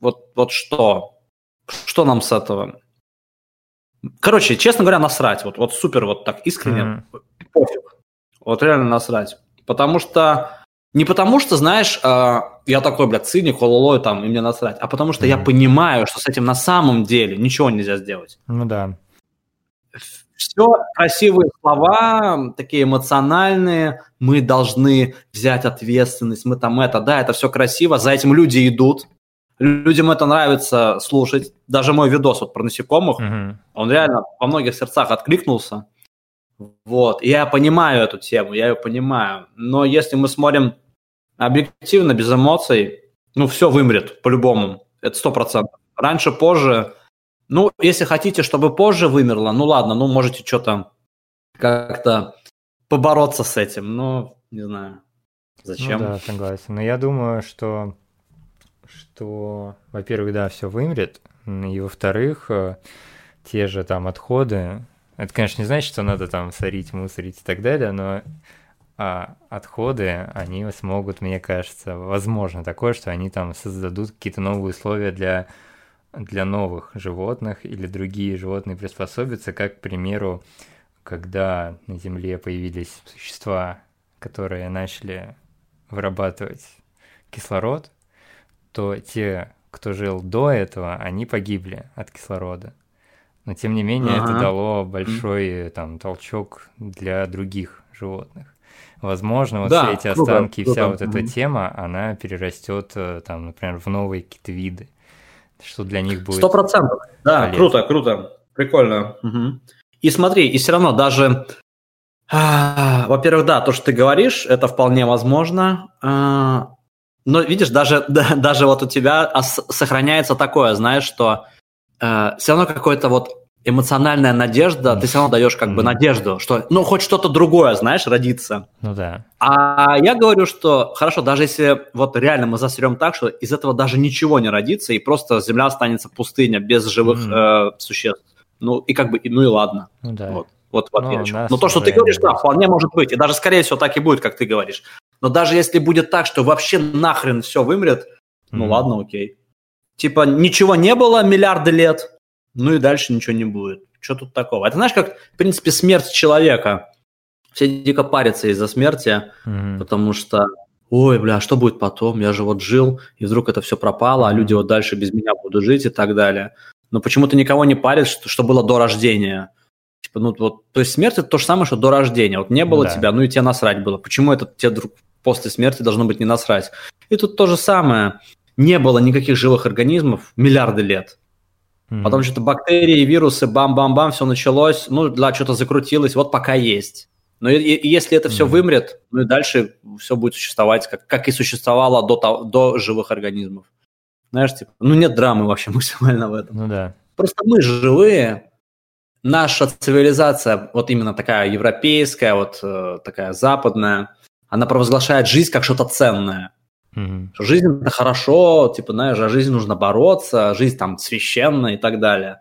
вот, вот что? Что нам с этого? Короче, честно говоря, насрать, вот, вот супер, вот так искренне, mm-hmm. пофиг, вот реально насрать. Потому что не потому что, знаешь, э, я такой, блядь, циник, хололой там, и мне насрать, а потому что mm-hmm. я понимаю, что с этим на самом деле ничего нельзя сделать. Ну да. Все красивые слова, такие эмоциональные, мы должны взять ответственность, мы там это, да, это все красиво, за этим люди идут, людям это нравится слушать. Даже мой видос вот про насекомых, mm-hmm. он реально во многих сердцах откликнулся. Вот, я понимаю эту тему, я ее понимаю. Но если мы смотрим объективно, без эмоций, ну, все вымрет по-любому. Это сто процентов. Раньше, позже. Ну, если хотите, чтобы позже вымерло, ну ладно, ну можете что-то как-то побороться с этим. Но не знаю, зачем. Ну, да, согласен. Но я думаю, что, что во-первых, да, все вымрет, и во-вторых, э, те же там отходы, это, конечно, не значит, что надо там сорить, мусорить и так далее, но а отходы, они смогут, мне кажется, возможно такое, что они там создадут какие-то новые условия для, для новых животных или другие животные приспособятся, как, к примеру, когда на Земле появились существа, которые начали вырабатывать кислород, то те, кто жил до этого, они погибли от кислорода. Но тем не менее ага. это дало большой там толчок для других животных. Возможно, вот да, все эти круто, останки и вся вот эта тема, она перерастет, э, там, например, в новые какие-то виды, что для них будет. Сто процентов. Да, полезно. круто, круто, прикольно. Угу. И смотри, и все равно даже, а, во-первых, да, то, что ты говоришь, это вполне возможно. А, но видишь, даже [LAUGHS] да, даже вот у тебя сохраняется такое, знаешь, что а, все равно какой-то вот эмоциональная надежда, ты все равно даешь как бы надежду, что ну хоть что-то другое, знаешь, родится. Ну да. А я говорю, что хорошо, даже если вот реально мы засрем так, что из этого даже ничего не родится, и просто земля останется пустыня без живых mm. э, существ. Ну и как бы, ну и ладно. Ну да. Вот, вот в ответ. Ну, Но то, что ты говоришь, да, вполне может быть. И даже, скорее всего, так и будет, как ты говоришь. Но даже если будет так, что вообще нахрен все вымрет, mm. ну ладно, окей. Типа ничего не было миллиарды лет, ну и дальше ничего не будет. Что тут такого? Это знаешь, как, в принципе, смерть человека. Все дико парятся из-за смерти, mm-hmm. потому что, ой, бля, что будет потом? Я же вот жил, и вдруг это все пропало, а люди вот дальше без меня будут жить и так далее. Но почему-то никого не парит, что, что было до рождения. Типа, ну вот, то есть смерть это то же самое, что до рождения. Вот не было да. тебя, ну и тебе насрать было. Почему это тебе вдруг после смерти должно быть не насрать? И тут то же самое. Не было никаких живых организмов миллиарды лет. Mm-hmm. Потом что-то бактерии, вирусы, бам-бам-бам, все началось, ну, да, что-то закрутилось, вот пока есть. Но и, и, если это все mm-hmm. вымрет, ну и дальше все будет существовать, как, как и существовало до, до живых организмов. Знаешь, типа, ну нет драмы вообще [LAUGHS] максимально в этом. Ну да. Просто мы живые, наша цивилизация, вот именно такая европейская, вот э, такая западная, она провозглашает жизнь как что-то ценное. Угу. Жизнь это хорошо, типа, знаешь, за жизнь нужно бороться, жизнь там священная и так далее.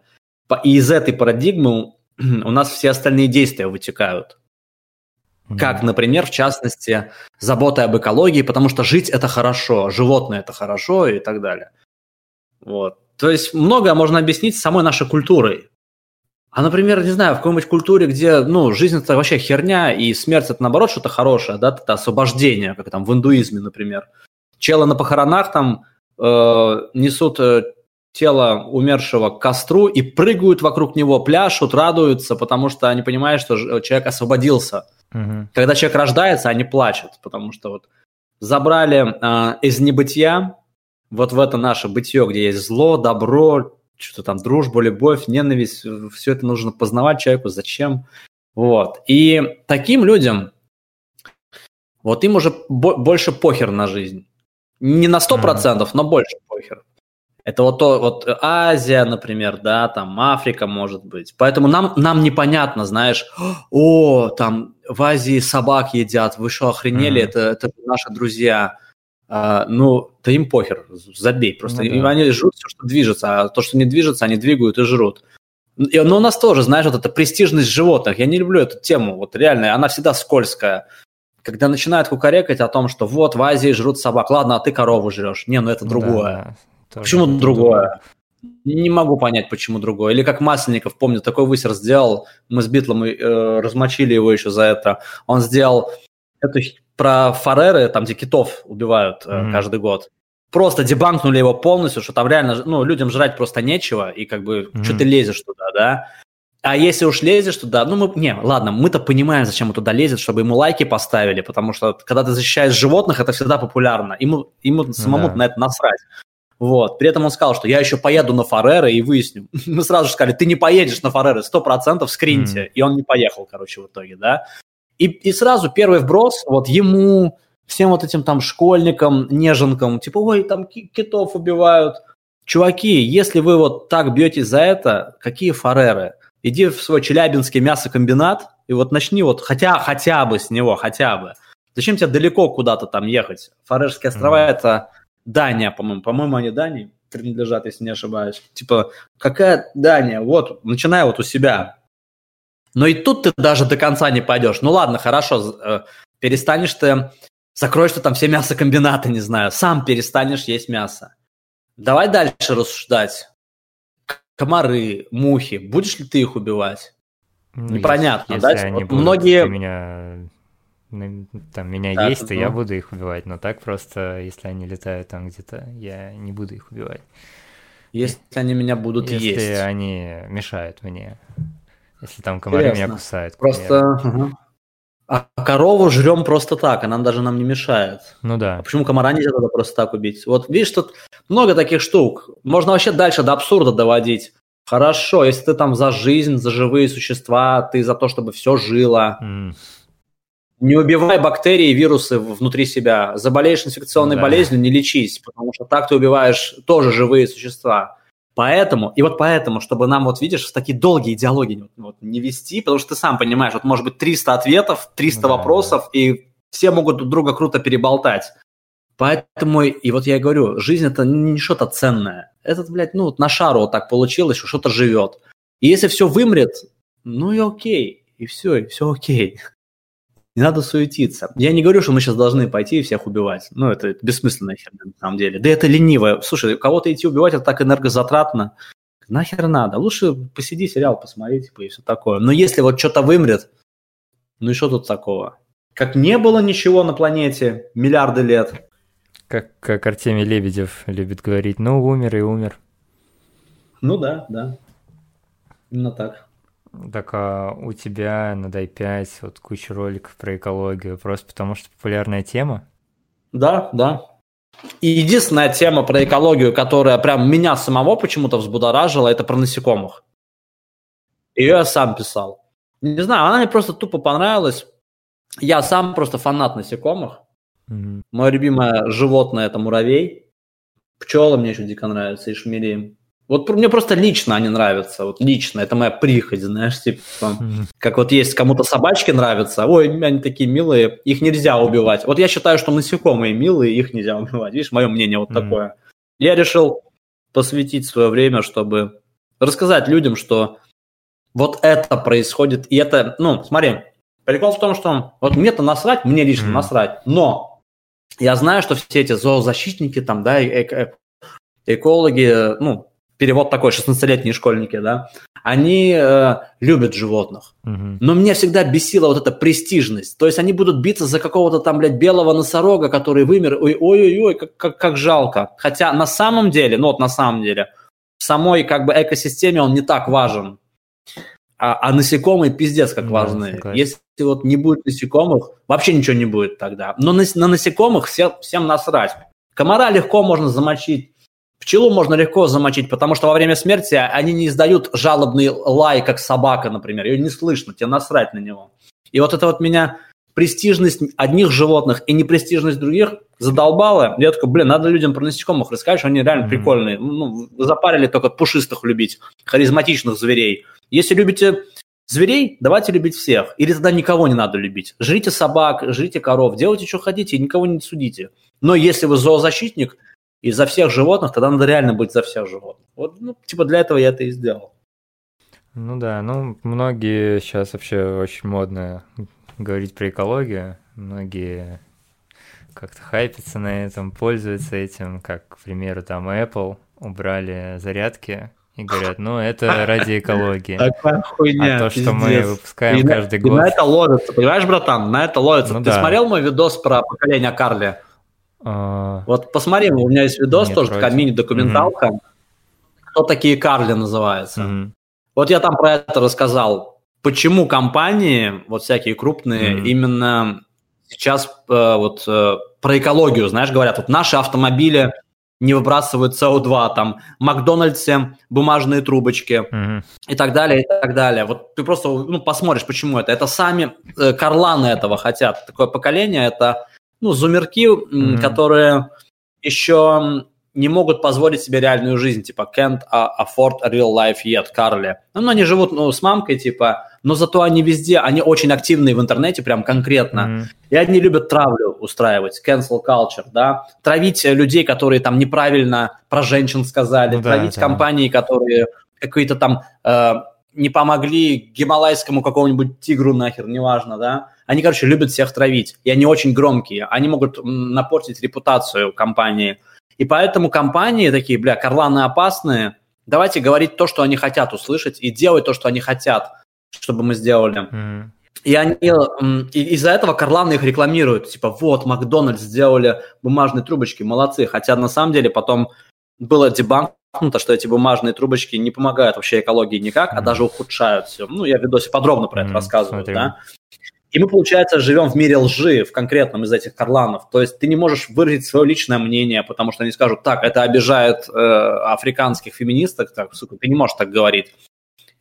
И из этой парадигмы [CLEARS THROAT] у нас все остальные действия вытекают. Угу. Как, например, в частности, забота об экологии, потому что жить это хорошо, животное это хорошо и так далее. Вот. То есть многое можно объяснить самой нашей культурой. А, например, не знаю, в какой-нибудь культуре, где, ну, жизнь это вообще херня, и смерть это, наоборот, что-то хорошее, да, это освобождение, как там в индуизме, например челы на похоронах там э, несут э, тело умершего к костру и прыгают вокруг него, пляшут, радуются, потому что они понимают, что человек освободился. Угу. Когда человек рождается, они плачут, потому что вот забрали э, из небытия вот в это наше бытие, где есть зло, добро, что-то там дружба, любовь, ненависть, все это нужно познавать человеку, зачем. Вот. И таким людям, вот им уже больше похер на жизнь. Не на 100%, mm. но больше похер. Это вот то, вот Азия, например, да, там Африка может быть. Поэтому нам, нам непонятно, знаешь, о, там в Азии собак едят, вы что, охренели, mm-hmm. это, это наши друзья. А, ну, да им похер, забей, просто ну, да. они жрут все, что движется, а то, что не движется, они двигают и жрут. Но у нас тоже, знаешь, вот эта престижность животных, я не люблю эту тему, вот реально, она всегда скользкая. Когда начинают кукарекать о том, что вот в Азии жрут собак, ладно, а ты корову жрешь. Не, ну это другое. Да, почему другое? другое? Не могу понять, почему другое. Или как Масленников, помню, такой высер сделал, мы с Битлом э, размочили его еще за это. Он сделал эту про фареры, там, где китов убивают э, mm-hmm. каждый год просто дебанкнули его полностью, что там реально, ну, людям жрать просто нечего, и как бы, mm-hmm. что ты лезешь туда, да? А если уж лезешь туда, ну, мы, не, ладно, мы-то понимаем, зачем он туда лезет, чтобы ему лайки поставили, потому что, когда ты защищаешь животных, это всегда популярно, ему, ему самому да. на это насрать. Вот. При этом он сказал, что я еще поеду на Фареры и выясню. [LAUGHS] Мы сразу же сказали, ты не поедешь на Фареры, сто процентов скриньте. Mm-hmm. И он не поехал, короче, в итоге, да. И, и сразу первый вброс, вот ему, всем вот этим там школьникам, неженкам, типа, ой, там китов убивают. Чуваки, если вы вот так бьете за это, какие фареры? Иди в свой челябинский мясокомбинат и вот начни вот хотя, хотя бы с него, хотя бы. Зачем тебе далеко куда-то там ехать? Фарерские острова mm-hmm. это Дания, по-моему. По-моему, они Дании принадлежат, если не ошибаюсь. Типа, какая Дания? Вот, начинай вот у себя. Но и тут ты даже до конца не пойдешь. Ну ладно, хорошо, э, перестанешь ты Закроешь ты там все мясокомбинаты, не знаю, сам перестанешь есть мясо. Давай дальше рассуждать. Комары, мухи, будешь ли ты их убивать? Ну, Непонятно, если, да? Если они вот будут многие... меня, там, меня так, есть, то ну... я буду их убивать, но так просто, если они летают там где-то, я не буду их убивать. Если и... они меня будут если есть. Если они мешают мне. Если там комары Интересно. меня кусают. Просто... А корову жрем просто так, она даже нам не мешает. Ну да. А почему комара нельзя тогда просто так убить? Вот видишь, тут много таких штук. Можно вообще дальше до абсурда доводить. Хорошо, если ты там за жизнь, за живые существа, ты за то, чтобы все жило. Mm. Не убивай бактерии и вирусы внутри себя. Заболеешь инфекционной да. болезнью, не лечись, потому что так ты убиваешь тоже живые существа. Поэтому, и вот поэтому, чтобы нам, вот видишь, такие долгие идеологии вот, не вести, потому что ты сам понимаешь, вот может быть 300 ответов, 300 да, вопросов, да. и все могут друг друга круто переболтать. Поэтому, и вот я и говорю, жизнь это не что-то ценное. Этот, блядь, ну, на шару вот так получилось, что что-то живет. И если все вымрет, ну и окей, и все, и все окей. Не надо суетиться. Я не говорю, что мы сейчас должны пойти и всех убивать. Ну, это бессмысленная херня на самом деле. Да это лениво. Слушай, кого-то идти убивать, это так энергозатратно. Нахер надо? Лучше посиди, сериал посмотри, типа, и все такое. Но если вот что-то вымрет, ну и что тут такого? Как не было ничего на планете миллиарды лет. Как, как Артемий Лебедев любит говорить, ну, умер и умер. Ну да, да. Именно так. Так а у тебя на Дай-5 вот куча роликов про экологию, просто потому что популярная тема? Да, да. И единственная тема про экологию, которая прям меня самого почему-то взбудоражила, это про насекомых. Ее я сам писал. Не знаю, она мне просто тупо понравилась. Я сам просто фанат насекомых. Mm-hmm. Мое любимое животное это муравей. Пчелы мне еще дико нравятся и шмели. Вот мне просто лично они нравятся, вот лично, это моя прихоть, знаешь, типа, mm-hmm. как вот есть кому-то собачки нравятся, ой, они такие милые, их нельзя убивать. Вот я считаю, что насекомые милые, их нельзя убивать, видишь, мое мнение вот mm-hmm. такое. Я решил посвятить свое время, чтобы рассказать людям, что вот это происходит, и это, ну, смотри, прикол в том, что вот мне-то насрать, мне лично mm-hmm. насрать, но я знаю, что все эти зоозащитники там, да, э- э- экологи, ну, перевод такой, 16-летние школьники, да, они э, любят животных. Угу. Но мне всегда бесила вот эта престижность. То есть они будут биться за какого-то там, блядь, белого носорога, который вымер. Ой-ой-ой, как, как, как жалко. Хотя на самом деле, ну вот на самом деле, в самой как бы экосистеме он не так важен. А, а насекомые пиздец как да, важны. Согласен. Если вот не будет насекомых, вообще ничего не будет тогда. Но на, на насекомых все, всем насрать. Комара легко можно замочить Пчелу можно легко замочить, потому что во время смерти они не издают жалобный лай, как собака, например. Ее не слышно, тебе насрать на него. И вот это вот меня престижность одних животных и непрестижность других задолбала. Я такой, блин, надо людям про насекомых рассказать, что они реально mm-hmm. прикольные. Ну, запарили только пушистых любить, харизматичных зверей. Если любите зверей, давайте любить всех. Или тогда никого не надо любить. Жрите собак, жрите коров, делайте, что хотите, и никого не судите. Но если вы зоозащитник и за всех животных, тогда надо реально быть за всех животных. Вот, ну, типа для этого я это и сделал. Ну да, ну многие сейчас вообще очень модно говорить про экологию. Многие как-то хайпятся на этом, пользуются этим, как, к примеру, там Apple убрали зарядки и говорят, ну, это ради экологии. Такая хуйня, А то, что мы выпускаем и каждый на, год... И на это ловится, понимаешь, братан? На это ловится. Ну, Ты да. смотрел мой видос про поколение Карли? А, Вот посмотри, у меня есть видос, Нет, тоже вроде. такая мини-документалка. Кто такие Карли называется. мгм. Вот я там про это рассказал. Почему компании, вот всякие крупные, Мгм. именно сейчас э, вот э, про экологию, знаешь, говорят, вот наши автомобили не выбрасывают СО2, там, Макдональдсе бумажные трубочки Мгм. и так далее, и так далее. Вот ты просто ну, посмотришь, почему это. Это сами э, карланы этого хотят. Такое поколение, это ну, зумерки, Мгм. которые еще не могут позволить себе реальную жизнь, типа can't afford a real life yet, Карли. Ну, они живут ну, с мамкой, типа, но зато они везде, они очень активные в интернете, прям конкретно. Мгм. И они любят травлю устраивать, cancel culture, да, травить э, людей, которые там неправильно про женщин сказали, Ну да, травить да. компании, которые какие-то там э, не помогли гималайскому какому-нибудь тигру нахер, неважно, да. Они, короче, любят всех травить, и они очень громкие, они могут напортить репутацию компании. И поэтому компании такие, бля, карланы опасные, давайте говорить то, что они хотят услышать, и делать то, что они хотят, чтобы мы сделали. Мгм. И они и из-за этого Карланы их рекламируют. Типа, вот, Макдональдс сделали бумажные трубочки, молодцы. Хотя на самом деле потом было дебанкнуто, что эти бумажные трубочки не помогают вообще экологии никак, а Мгм. даже ухудшают все. Ну, я в видосе подробно про это Мгм, рассказываю, смотрю. да. И мы, получается, живем в мире лжи, в конкретном из этих карланов. То есть ты не можешь выразить свое личное мнение, потому что они скажут, так, это обижает э, африканских феминисток, так, сука, ты не можешь так говорить.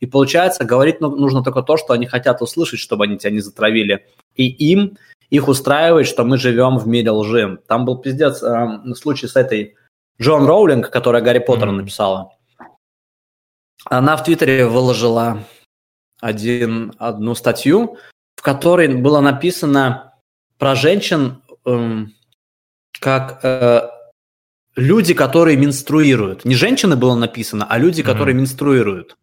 И получается, говорить ну- нужно только то, что они хотят услышать, чтобы они тебя не затравили. И им, их устраивает, что мы живем в мире лжи. Там был пиздец э, случай с этой Джон Роулинг, которая Гарри Поттера Мгм. написала. Она в Твиттере выложила один, одну статью, в которой было написано про женщин эм, как э, люди, которые менструируют. Не женщины было написано, а люди, Мгм. которые менструируют.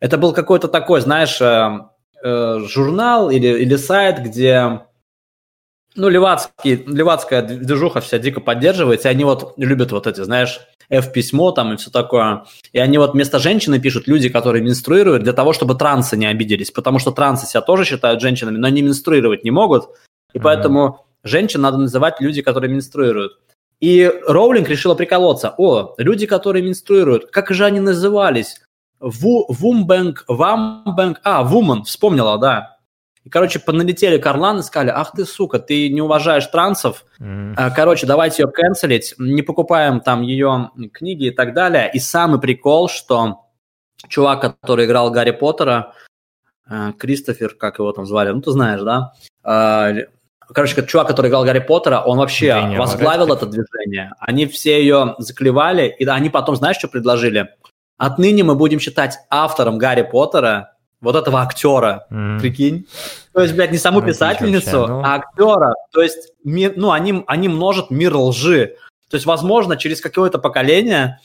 Это был какой-то такой, знаешь, э, э, журнал или, или сайт, где ну, левацкий, левацкая движуха вся дико поддерживается, и они вот любят вот эти, знаешь, F-письмо там и все такое. И они вот вместо женщины пишут люди, которые менструируют, для того, чтобы трансы не обиделись, потому что трансы себя тоже считают женщинами, но они менструировать не могут, и Мгм. поэтому женщин надо называть люди, которые менструируют. И Роулинг решила приколоться. О, люди, которые менструируют, как же они назывались? Ву, вумбэнк, вамбэнк, а, вумен, вспомнила, да. И, короче, поналетели Карлан и сказали, ах ты, сука, ты не уважаешь трансов, а, Короче, давайте ее канцелить, не покупаем там ее книги и так далее. И самый прикол, что чувак, который играл Гарри Поттера, э, Кристофер, как его там звали, ну ты знаешь, да? А, Короче, чувак, который играл Гарри Поттера, он вообще Дэнни возглавил Рэдклифф. это движение. Они все ее заклевали, и они потом, знаешь, что предложили? Отныне мы будем считать автором Гарри Поттера вот этого актера, Мгм. Прикинь. То есть, блядь, не саму Ну, писательницу, вообще, ну. а актера. То есть, ми- ну, они, они множат мир лжи. То есть, возможно, через какое-то поколение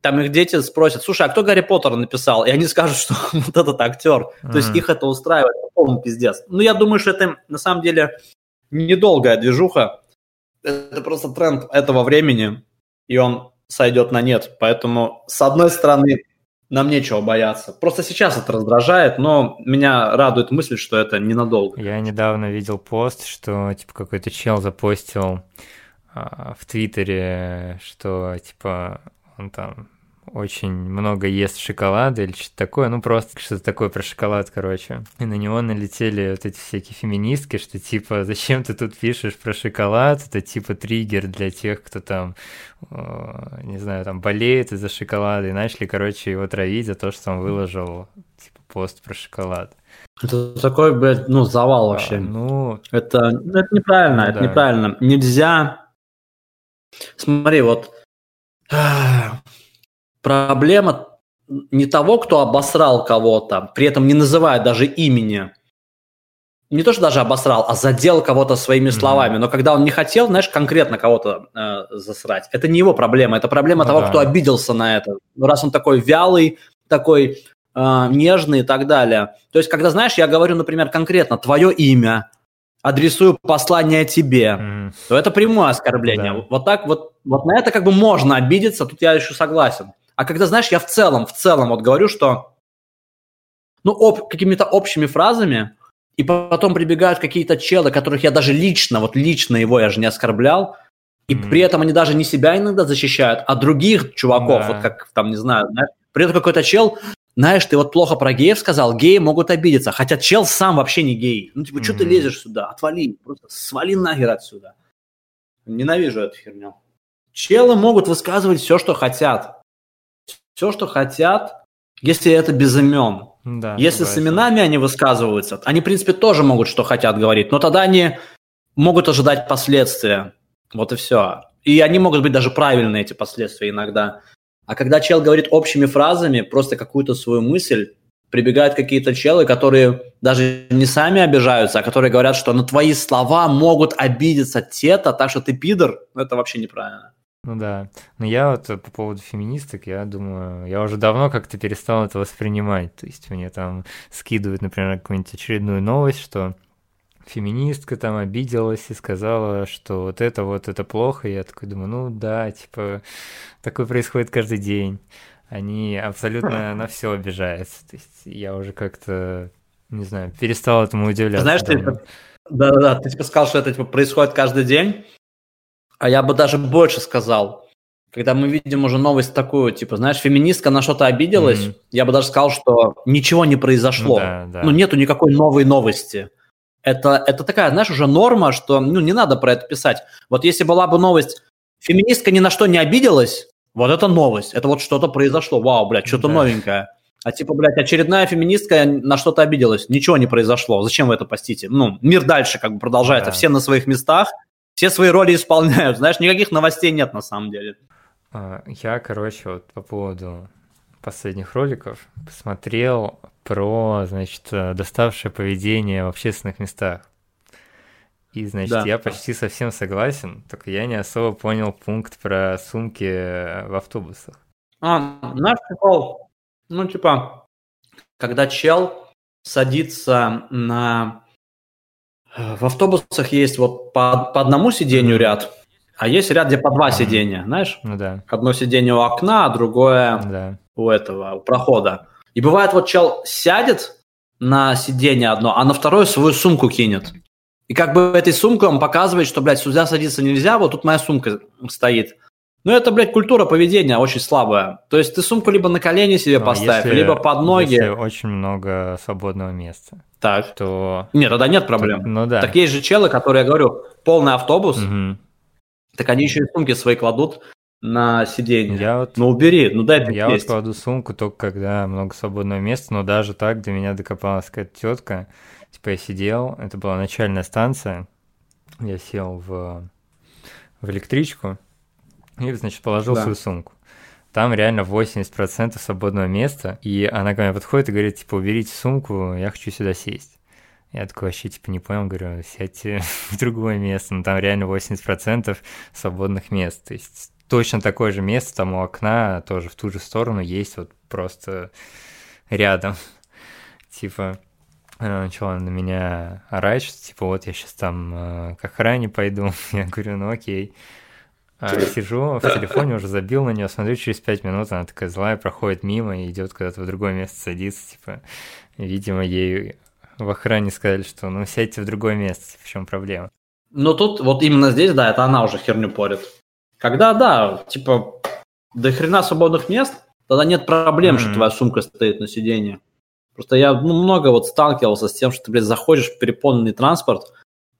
там их дети спросят, слушай, а кто Гарри Поттера написал? И они скажут, что [LAUGHS] вот этот актер. То есть, их это устраивает. Полный пиздец. Ну, я думаю, что это на самом деле недолгая движуха. Это просто тренд этого времени, и он сойдет на нет. Поэтому, с одной стороны, нам нечего бояться. Просто сейчас это раздражает, но меня радует мысль, что это ненадолго. Я недавно видел пост, что типа какой-то чел запостил а, в Твиттере, что типа он там очень много ест шоколада или что-то такое, ну просто что-то такое про шоколад, короче. И на него налетели вот эти всякие феминистки, что типа зачем ты тут пишешь про шоколад, это типа триггер для тех, кто там, э, не знаю, там болеет из-за шоколада, и начали, короче, его травить за то, что он выложил типа пост про шоколад. Это такой, блядь, ну, завал вообще. А, ну... Это, ну, это неправильно, ну, это да. неправильно. Нельзя... Смотри, вот проблема не того, кто обосрал кого-то, при этом не называя даже имени. Не то, что даже обосрал, а задел кого-то своими словами. Mm-hmm. Но когда он не хотел, знаешь, конкретно кого-то э, засрать, это не его проблема, это проблема ну, того, да. кто обиделся на это. Ну, раз он такой вялый, такой э, нежный и так далее. То есть, когда, знаешь, я говорю, например, конкретно твое имя, адресую послание тебе, mm. то это прямое оскорбление. Да. Вот так вот, вот на это как бы можно обидеться, тут я еще согласен. А когда, знаешь, я в целом, в целом вот говорю, что, ну, об, какими-то общими фразами, и потом прибегают какие-то челы, которых я даже лично, вот лично его я же не оскорблял, и mm. при этом они даже не себя иногда защищают, а других чуваков, да. вот как там, не знаю, знаешь, при этом какой-то чел знаешь, ты вот плохо про геев сказал, геи могут обидеться, хотя чел сам вообще не гей. Ну, типа, mm-hmm. что ты лезешь сюда? Отвали, просто свали нахер отсюда. Ненавижу эту херню. Челы могут высказывать все, что хотят. Все, что хотят, если это без имен. Да, если с именами они высказываются, они, в принципе, тоже могут, что хотят говорить, но тогда они могут ожидать последствия. Вот и все. И они могут быть даже правильные, эти последствия иногда. А когда чел говорит общими фразами, просто какую-то свою мысль, прибегают какие-то челы, которые даже не сами обижаются, а которые говорят, что на твои слова могут обидеться те-то, так что ты пидор, ну, это вообще неправильно. Ну да. Но я вот по поводу феминисток, я думаю, я уже давно как-то перестал это воспринимать. То есть мне там скидывают, например, какую-нибудь очередную новость, что феминистка там обиделась и сказала, что вот это вот это плохо, и я такой думаю, ну да, типа, такое происходит каждый день. Они абсолютно [LAUGHS] на все обижаются. То есть я уже как-то, не знаю, перестал этому удивляться. Знаешь, ты, да-да-да, ты типа сказал, что это типа, происходит каждый день, а я бы даже больше сказал. Когда мы видим уже новость такую, типа, знаешь, феминистка на что-то обиделась, mm-hmm. я бы даже сказал, что ничего не произошло. Ну, да, да. ну нету никакой новой новости. Это, это такая, знаешь, уже норма, что ну, не надо про это писать. Вот если была бы новость, феминистка ни на что не обиделась, вот это новость, это вот что-то произошло, вау, блядь, что-то да. новенькое. А типа, блядь, очередная феминистка на что-то обиделась, ничего не произошло, зачем вы это постите? Ну, мир дальше как бы продолжается, да. все на своих местах, все свои роли исполняют, знаешь, никаких новостей нет на самом деле. А, я, короче, вот по поводу последних роликов посмотрел про, значит, э, доставшее поведение в общественных местах. И, значит, да. я почти совсем согласен, только я не особо понял пункт про сумки э, в автобусах. А, наш прикол, ну, типа, когда чел садится на... Э, в автобусах есть вот по, по одному сиденью ряд, а есть ряд, где по два сидения, знаешь? Ну да. Одно сиденье у окна, а другое да. у этого, у прохода. И бывает, вот чел сядет на сиденье одно, а на второе свою сумку кинет. И как бы этой сумкой он показывает, что, блядь, сюда садиться нельзя, вот тут моя сумка стоит. Ну, это, блядь, культура поведения очень слабая. То есть ты сумку либо на колени себе Но поставь, если, либо под ноги. Если очень много свободного места. Так. То... Нет, тогда нет проблем. Ну да. Так есть же челы, которые, я говорю, полный автобус, угу. так они еще и сумки свои кладут на сиденье. Я вот, ну убери, ну дай Я вот кладу сумку только когда много свободного места, но даже так до меня докопалась какая-то тетка. Типа я сидел, это была начальная станция, я сел в, в электричку и, значит, положил да. свою сумку. Там реально 80% свободного места, и она ко мне подходит и говорит, типа, уберите сумку, я хочу сюда сесть. Я такой вообще, типа, не понял, говорю, сядьте [LAUGHS] в другое место, но там реально 80% свободных мест. То есть точно такое же место там у окна, тоже в ту же сторону есть вот просто рядом. [LAUGHS] Типа, она начала на меня орать, что типа вот я сейчас там э, к охране пойду. [LAUGHS] Я говорю, ну окей. А сижу в телефоне, уже забил на нее, смотрю, через пять минут она такая злая, проходит мимо и идет куда-то в другое место садится, типа, видимо, ей в охране сказали, что ну сядьте в другое место, в чем проблема. Ну тут вот именно здесь, да, это она уже херню порит. Когда, да, типа, до хрена свободных мест, тогда нет проблем, mm-hmm. что твоя сумка стоит на сиденье. Просто я ну, много вот сталкивался с тем, что ты, блядь, заходишь в переполненный транспорт,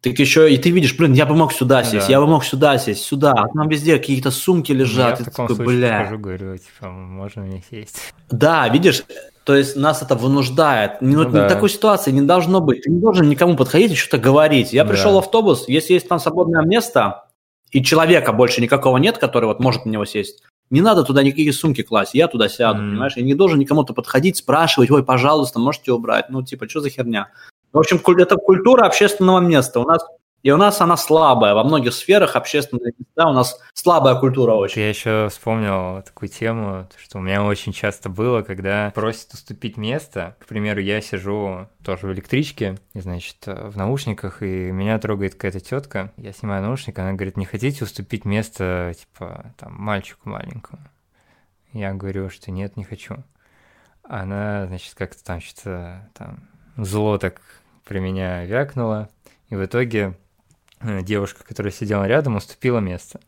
так еще и ты видишь, блин, я бы мог сюда сесть, да. я бы мог сюда сесть, сюда, а там везде какие-то сумки лежат. Я в таком такой, случае бля. Покажу, говорю, типа, можно мне сесть. Да, видишь, То есть нас это вынуждает. Ну, Ну да. Такой ситуации не должно быть. Ты не должен никому подходить и что-то говорить. Я Да. пришел в автобус, если есть там свободное место, и человека больше никакого нет, который вот может на него сесть, не надо туда никакие сумки класть, я туда сяду, Мгм. понимаешь? Я не должен никому-то подходить, спрашивать, ой, пожалуйста, можете убрать? Ну, типа, что за херня? В общем, это культура общественного места. У нас и у нас она слабая. Во многих сферах общественные места у нас слабая культура очень. Я еще вспомнил такую тему, что у меня очень часто было, когда просят уступить место. К примеру, я сижу тоже в электричке, и, значит, в наушниках, и меня трогает какая-то тетка. Я снимаю наушник, она говорит, не хотите уступить место, типа, там, мальчику маленькому? Я говорю, что нет, не хочу. Она, значит, как-то там что-то там зло так при меня вякнула, и в итоге э, девушка, которая сидела рядом, уступила место.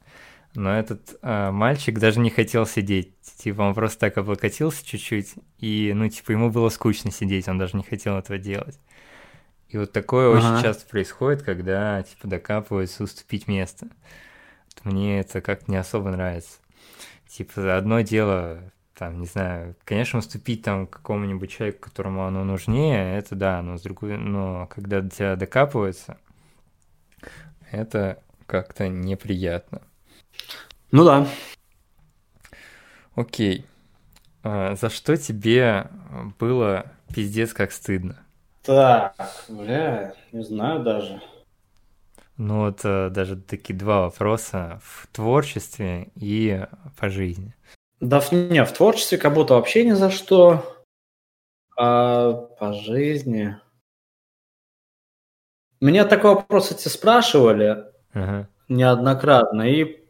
Но этот э, мальчик даже не хотел сидеть. Типа он просто так облокотился чуть-чуть, и, ну, типа, ему было скучно сидеть, он даже не хотел этого делать. И вот такое Ага. очень часто происходит, когда, типа, докапываются уступить место. Вот Мне это как-то не особо нравится. Типа, одно дело, там, не знаю, конечно, уступить там какому-нибудь человеку, которому оно нужнее, это да, но с другой, но когда до тебя докапываются, это как-то неприятно. Ну да. Окей. А, за что тебе было пиздец как стыдно? Так, бля, не знаю даже. Ну вот э, даже такие два вопроса в творчестве и по жизни. Да в, не, в творчестве как будто вообще ни за что. А по жизни... Меня такой вопрос эти спрашивали Ага. неоднократно, и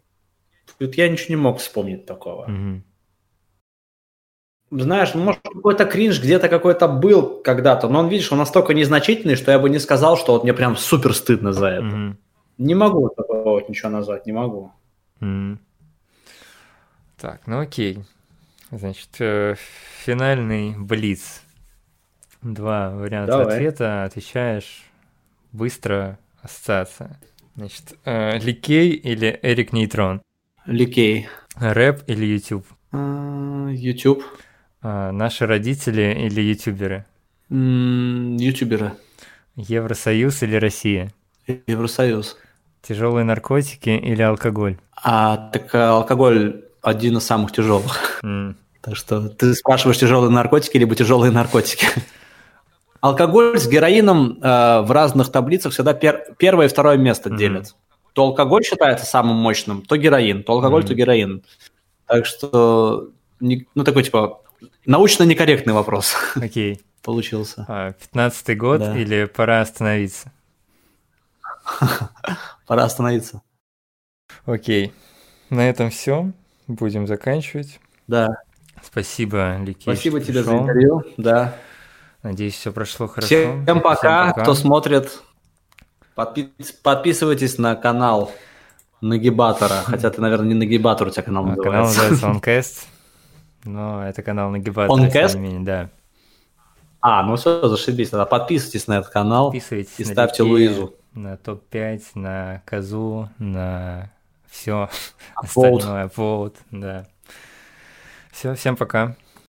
я ничего не мог вспомнить такого. мгм. Знаешь, ну, может, какой-то кринж где-то какой-то был когда-то, но он, видишь, он настолько незначительный, что я бы не сказал, что вот мне прям супер стыдно за это. Мгм. Не могу такого вот ничего назвать, не могу. Мгм. Так, ну окей. Значит, э, финальный блиц. Два варианта Давай. ответа. Отвечаешь быстро, ассоциация. Значит, э, Ликей или Эрик Нейтрон? Ликей. Рэп или YouTube? А, YouTube. А, наши родители или ютуберы? М, Ютуберы. Евросоюз или Россия? Евросоюз. Тяжелые наркотики или алкоголь? А так а, алкоголь один из самых тяжелых. М, Так что ты спрашиваешь тяжелые наркотики либо тяжелые наркотики. Алкоголь с героином э, в разных таблицах всегда пер- первое и второе место Мгм. делят. То алкоголь считается самым мощным, то героин, то алкоголь, Мгм. то героин. Так что, не- ну такой типа научно некорректный вопрос Окей. [LAUGHS] получился. А, Пятнадцатый год Да. или пора остановиться? [LAUGHS] Пора остановиться. Окей. На этом все. Будем заканчивать. Да. Спасибо, Ликей. Спасибо тебе за пришел. интервью. Да. Надеюсь, все прошло хорошо. Всем пока, Всем кто смотрит. Подпи- Подписывайтесь на канал Нагибатора. Хотя ты, наверное, не Нагибатор, у тебя канал А, Канал называется. называется [LAUGHS] OnCast. Но это канал Нагибатора, OnCast? тем не менее, да. А, ну все, зашибись. Тогда подписывайтесь на этот канал Подписывайтесь и ставьте Луизу. На топ-5, на Козу, на все остальное. Vote, да. Все, всем пока.